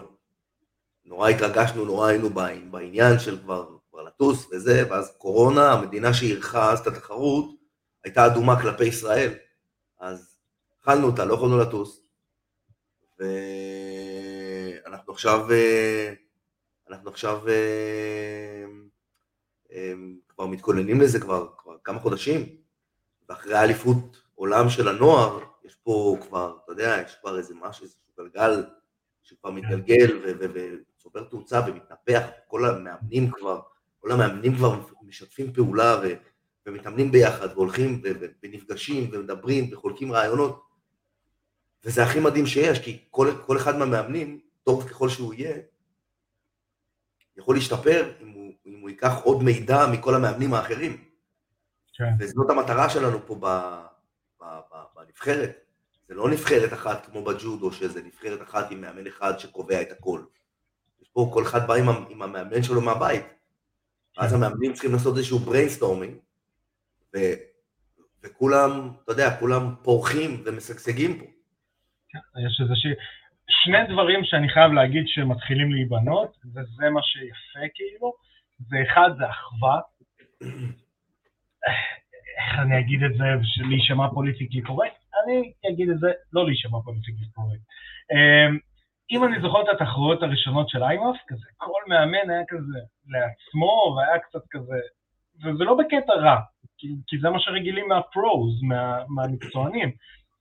נורא התרגשנו, נורא היינו בעניין של כבר, כבר לטוס וזה, ואז קורונה, המדינה שאירחה אז את התחרות, הייתה אדומה כלפי ישראל. אז אכלנו אותה, לא יכולנו לטוס. ואנחנו עכשיו, אה, אנחנו עכשיו אה, אמ, כבר מתכוננים לזה כבר, כבר כמה חודשים, ואחרי האליפות עולם של הנוער, יש פה כבר, אתה יודע, יש כבר איזה משהו, איזה גלגל שכבר כן. מתגלגל וצובר תאוצה ומתנפח, כל המאמנים כבר, כל המאמנים כבר משתפים פעולה ו, ומתאמנים ביחד והולכים ונפגשים ומדברים וחולקים רעיונות, וזה הכי מדהים שיש, כי כל, כל אחד מהמאמנים, טוב ככל שהוא יהיה, יכול להשתפר אם הוא, אם הוא ייקח עוד מידע מכל המאמנים האחרים. כן. וזאת המטרה שלנו פה ב, בנבחרת, זה לא נבחרת אחת כמו בג'ודו, שזה נבחרת אחת עם מאמן אחד שקובע את הכל. יש פה כל אחד בא עם, עם המאמן שלו מהבית. אז כן. המאמנים צריכים לעשות איזשהו brainstorming, ו, וכולם, אתה יודע, כולם פורחים ומשגשגים פה. יש איזושהי... שני דברים שאני חייב להגיד שמתחילים להיבנות, וזה מה שיפה כאילו, ואחד זה אחווה. איך אני אגיד את זה, להישמע politically correct? אני אגיד את זה, לא להישמע politically correct. אמ, אם אני זוכר את התחרויות הראשונות של IMMAF, כזה, כל מאמן היה כזה לעצמו, והיה קצת כזה, וזה לא בקטע רע, כי, כי זה מה שרגילים מה pros, מה, מהמקצוענים.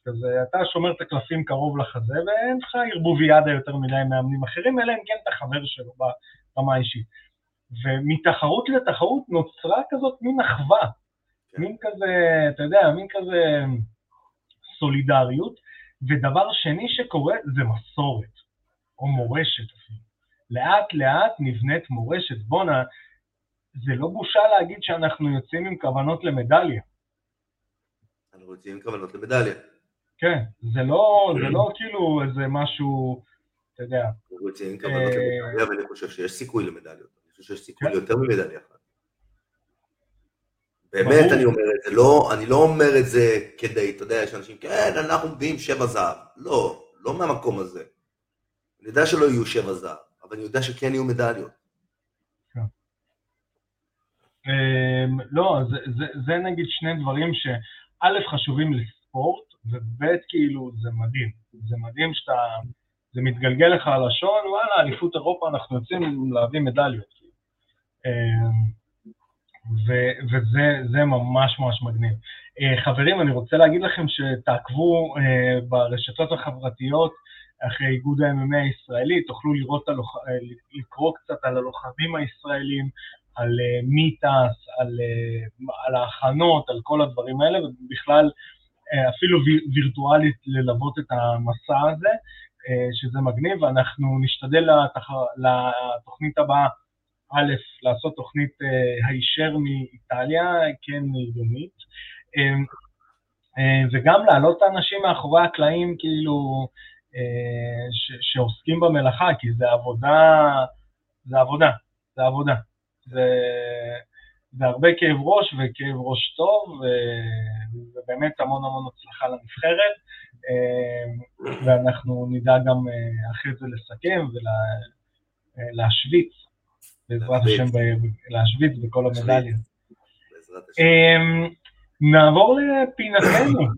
כזה, אתה שומר את הקלפים קרוב לחזה, ואין לך ערבוב ידע יותר מדי מאמנים אחרים, אלא אם כן אתה חבר שלו ברמה האישית. ומתחרות לתחרות נוצרה כזאת מין אחווה, כן. מין כזה, אתה יודע, מין כזה סולידריות, ודבר שני שקורה זה מסורת, או מורשת אפילו. לאט לאט נבנית מורשת. בואנה, זה לא בושה להגיד שאנחנו יוצאים עם כוונות למדליה. אנחנו יוצאים עם כוונות למדליה. כן, זה לא, זה לא כאילו איזה משהו, אתה יודע. אנחנו יוצאים עם כוונות אה, למדליה, ואני חושב שיש סיכוי למדליות. אני חושב שיש סיכוי כן. יותר ממדליה אחת. באמת אני אומר את זה, לא, אני לא אומר את זה כדי, אתה יודע, יש אנשים, כן, אנחנו מביאים שבע זהב. לא, לא מהמקום הזה. אני יודע שלא יהיו שבע זהב, אבל אני יודע שכן יהיו מדליות. כן. אמ, לא, זה נגיד שני דברים שא' חשובים לספורט, וב' כאילו זה מדהים. זה מדהים שאתה, זה מתגלגל לך על השעון, וואלה, אליפות אירופה, אנחנו יוצאים להביא מדליות. אמ, וזה ממש ממש מגניב. אה, חברים, אני רוצה להגיד לכם שתעקבו אה, ברשתות החברתיות אחרי איגוד ה-MMA הישראלי, תוכלו לראות, הלוח... אה, לקרוא קצת על הלוחמים הישראלים, על מי טס, על, על ההכנות, על כל הדברים האלה, ובכלל אפילו וירטואלית ללוות את המסע הזה, שזה מגניב, ואנחנו נשתדל לתח... לתוכנית הבאה א', לעשות תוכנית אה, הישר מאיטליה, כן עידומית, אמ, אה, וגם להעלות את האנשים מאחורי הקלעים, כאילו, אה, שעוסקים במלאכה, כי זה עבודה, זה עבודה, זה עבודה. זה, זה הרבה כאב ראש וכאב ראש טוב, ובאמת המון המון הצלחה לנבחרת, ואנחנו נדע גם אחרי זה לסכם ולהשוויץ בעזרת השם להשוויץ בכל המדליות. אמ, נעבור לפינתנו.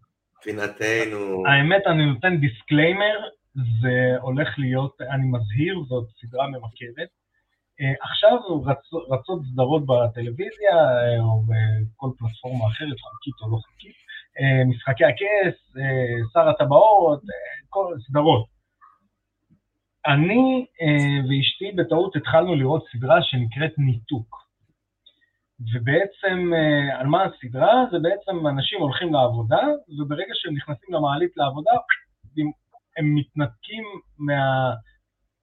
פינתנו. האמת, אני נותן disclaimer, זה הולך להיות, אני מזהיר, זאת סדרה ממכרת. אה, עכשיו רצות סדרות בטלוויזיה אה, או בכל פלטפורמה אחרת, חוקית או לא חוקית, אה, משחקי הכס, שר הטבעות, כל סדרות. אני אה, ואשתי בטעות התחלנו לראות סדרה שנקראת ניתוק. ובעצם, אה, על מה הסדרה? זה בעצם אנשים הולכים לעבודה, וברגע שהם נכנסים למעלית לעבודה, הם, מתנתקים מה...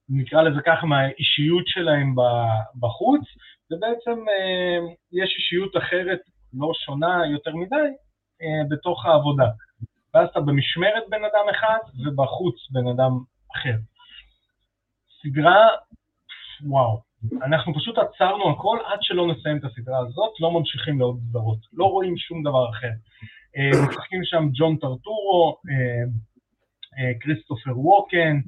נקרא לזה ככה, מהאישיות שלהם בחוץ, ובעצם אה, יש אישיות אחרת, לא שונה יותר מדי, אה, בתוך העבודה. ואז אתה במשמרת בן אדם אחד, ובחוץ בן אדם אחר. סדרה, וואו, אנחנו פשוט עצרנו הכל עד שלא נסיים את הסדרה הזאת, לא ממשיכים לעוד סדרות, לא רואים שום דבר אחר. אה, משחקים שם ג'ון טרטורו, אה, אה, כריסטופר ווקן,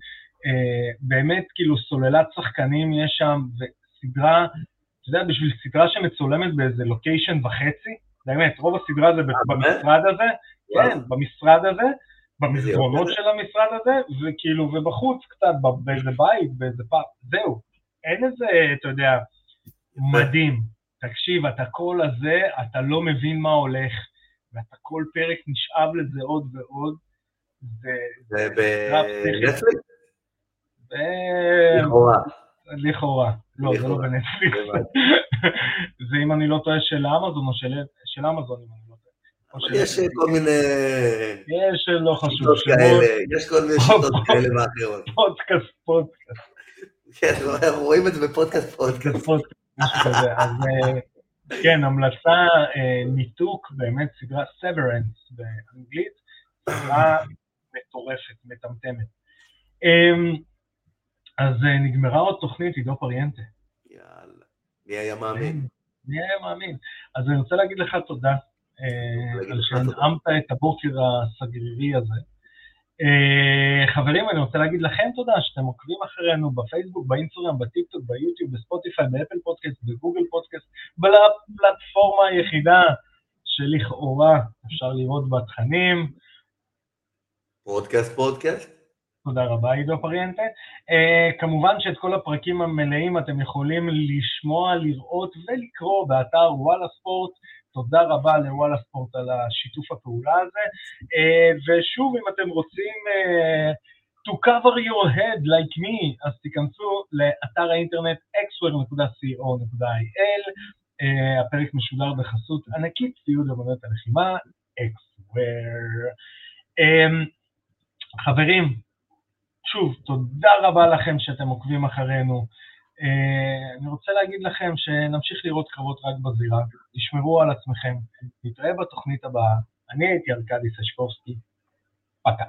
באמת כאילו סוללת שחקנים יש שם, וסדרה, אתה יודע, בשביל סדרה שמצולמת באיזה לוקיישן וחצי, באמת, רוב הסדרה זה במשרד הזה, כן, במשרד הזה, במסדרונות של המשרד הזה, וכאילו, ובחוץ קצת, באיזה בית, באיזה פאפ, זהו. אין איזה, אתה יודע, מדהים. תקשיב, אתה כל הזה, אתה לא מבין מה הולך, ואתה כל פרק נשאב לזה עוד ועוד. זה בנטפליקס? לכאורה. לכאורה. לא, זה לא בנטפליקס. זה אם אני לא טועה של אמזון או של אמזון, אם אני יש כל מיני... יש, לא חשוב. יש כל מיני שיטות כאלה ואחרות. פודקאסט, פודקאסט. כן, רואים את זה בפודקאסט, פודקאסט. אז אה, כן, המלצה, אה, ניתוק, באמת סדרה סוורנס באנגלית, סדרה מטורפת, מטמטמת. אמ, אז אה, נגמרה עוד תוכנית עידו פריאנטה. יאללה. מי היה מאמין? מי היה מאמין? אז אני רוצה להגיד לך תודה, על שהנעמת את הבוקר הסגרירי הזה. אה, חברים, אני רוצה להגיד לכם תודה שאתם עוקבים אחרינו בפייסבוק, באינסטגרם, בטיקטוק, ביוטיוב, בספוטיפיי, באפל פודקאסט, בגוגל פודקאסט, בפלטפורמה היחידה שלכאורה אפשר לראות בה תכנים. פודקאסט פודקאסט? תודה רבה, עידו פריאנטה. אה, כמובן שאת כל הפרקים המלאים אתם יכולים לשמוע, לראות ולקרוא באתר וואלה ספורט. תודה רבה לוואלה ספורט על השיתוף הפעולה הזה. Uh, ושוב, אם אתם רוצים uh, to cover your head like me, אז תיכנסו לאתר האינטרנט xware.co.il. Uh, הפרק משודר בחסות ענקית ציוד אמנות הלחימה, xware. חברים, שוב, תודה רבה לכם שאתם עוקבים אחרינו. אה, אני רוצה להגיד לכם שנמשיך לראות קרבות רק בזירה, תשמרו על עצמכם, נתראה בתוכנית הבאה. אני הייתי ארכדי סשקובסקי, פקע.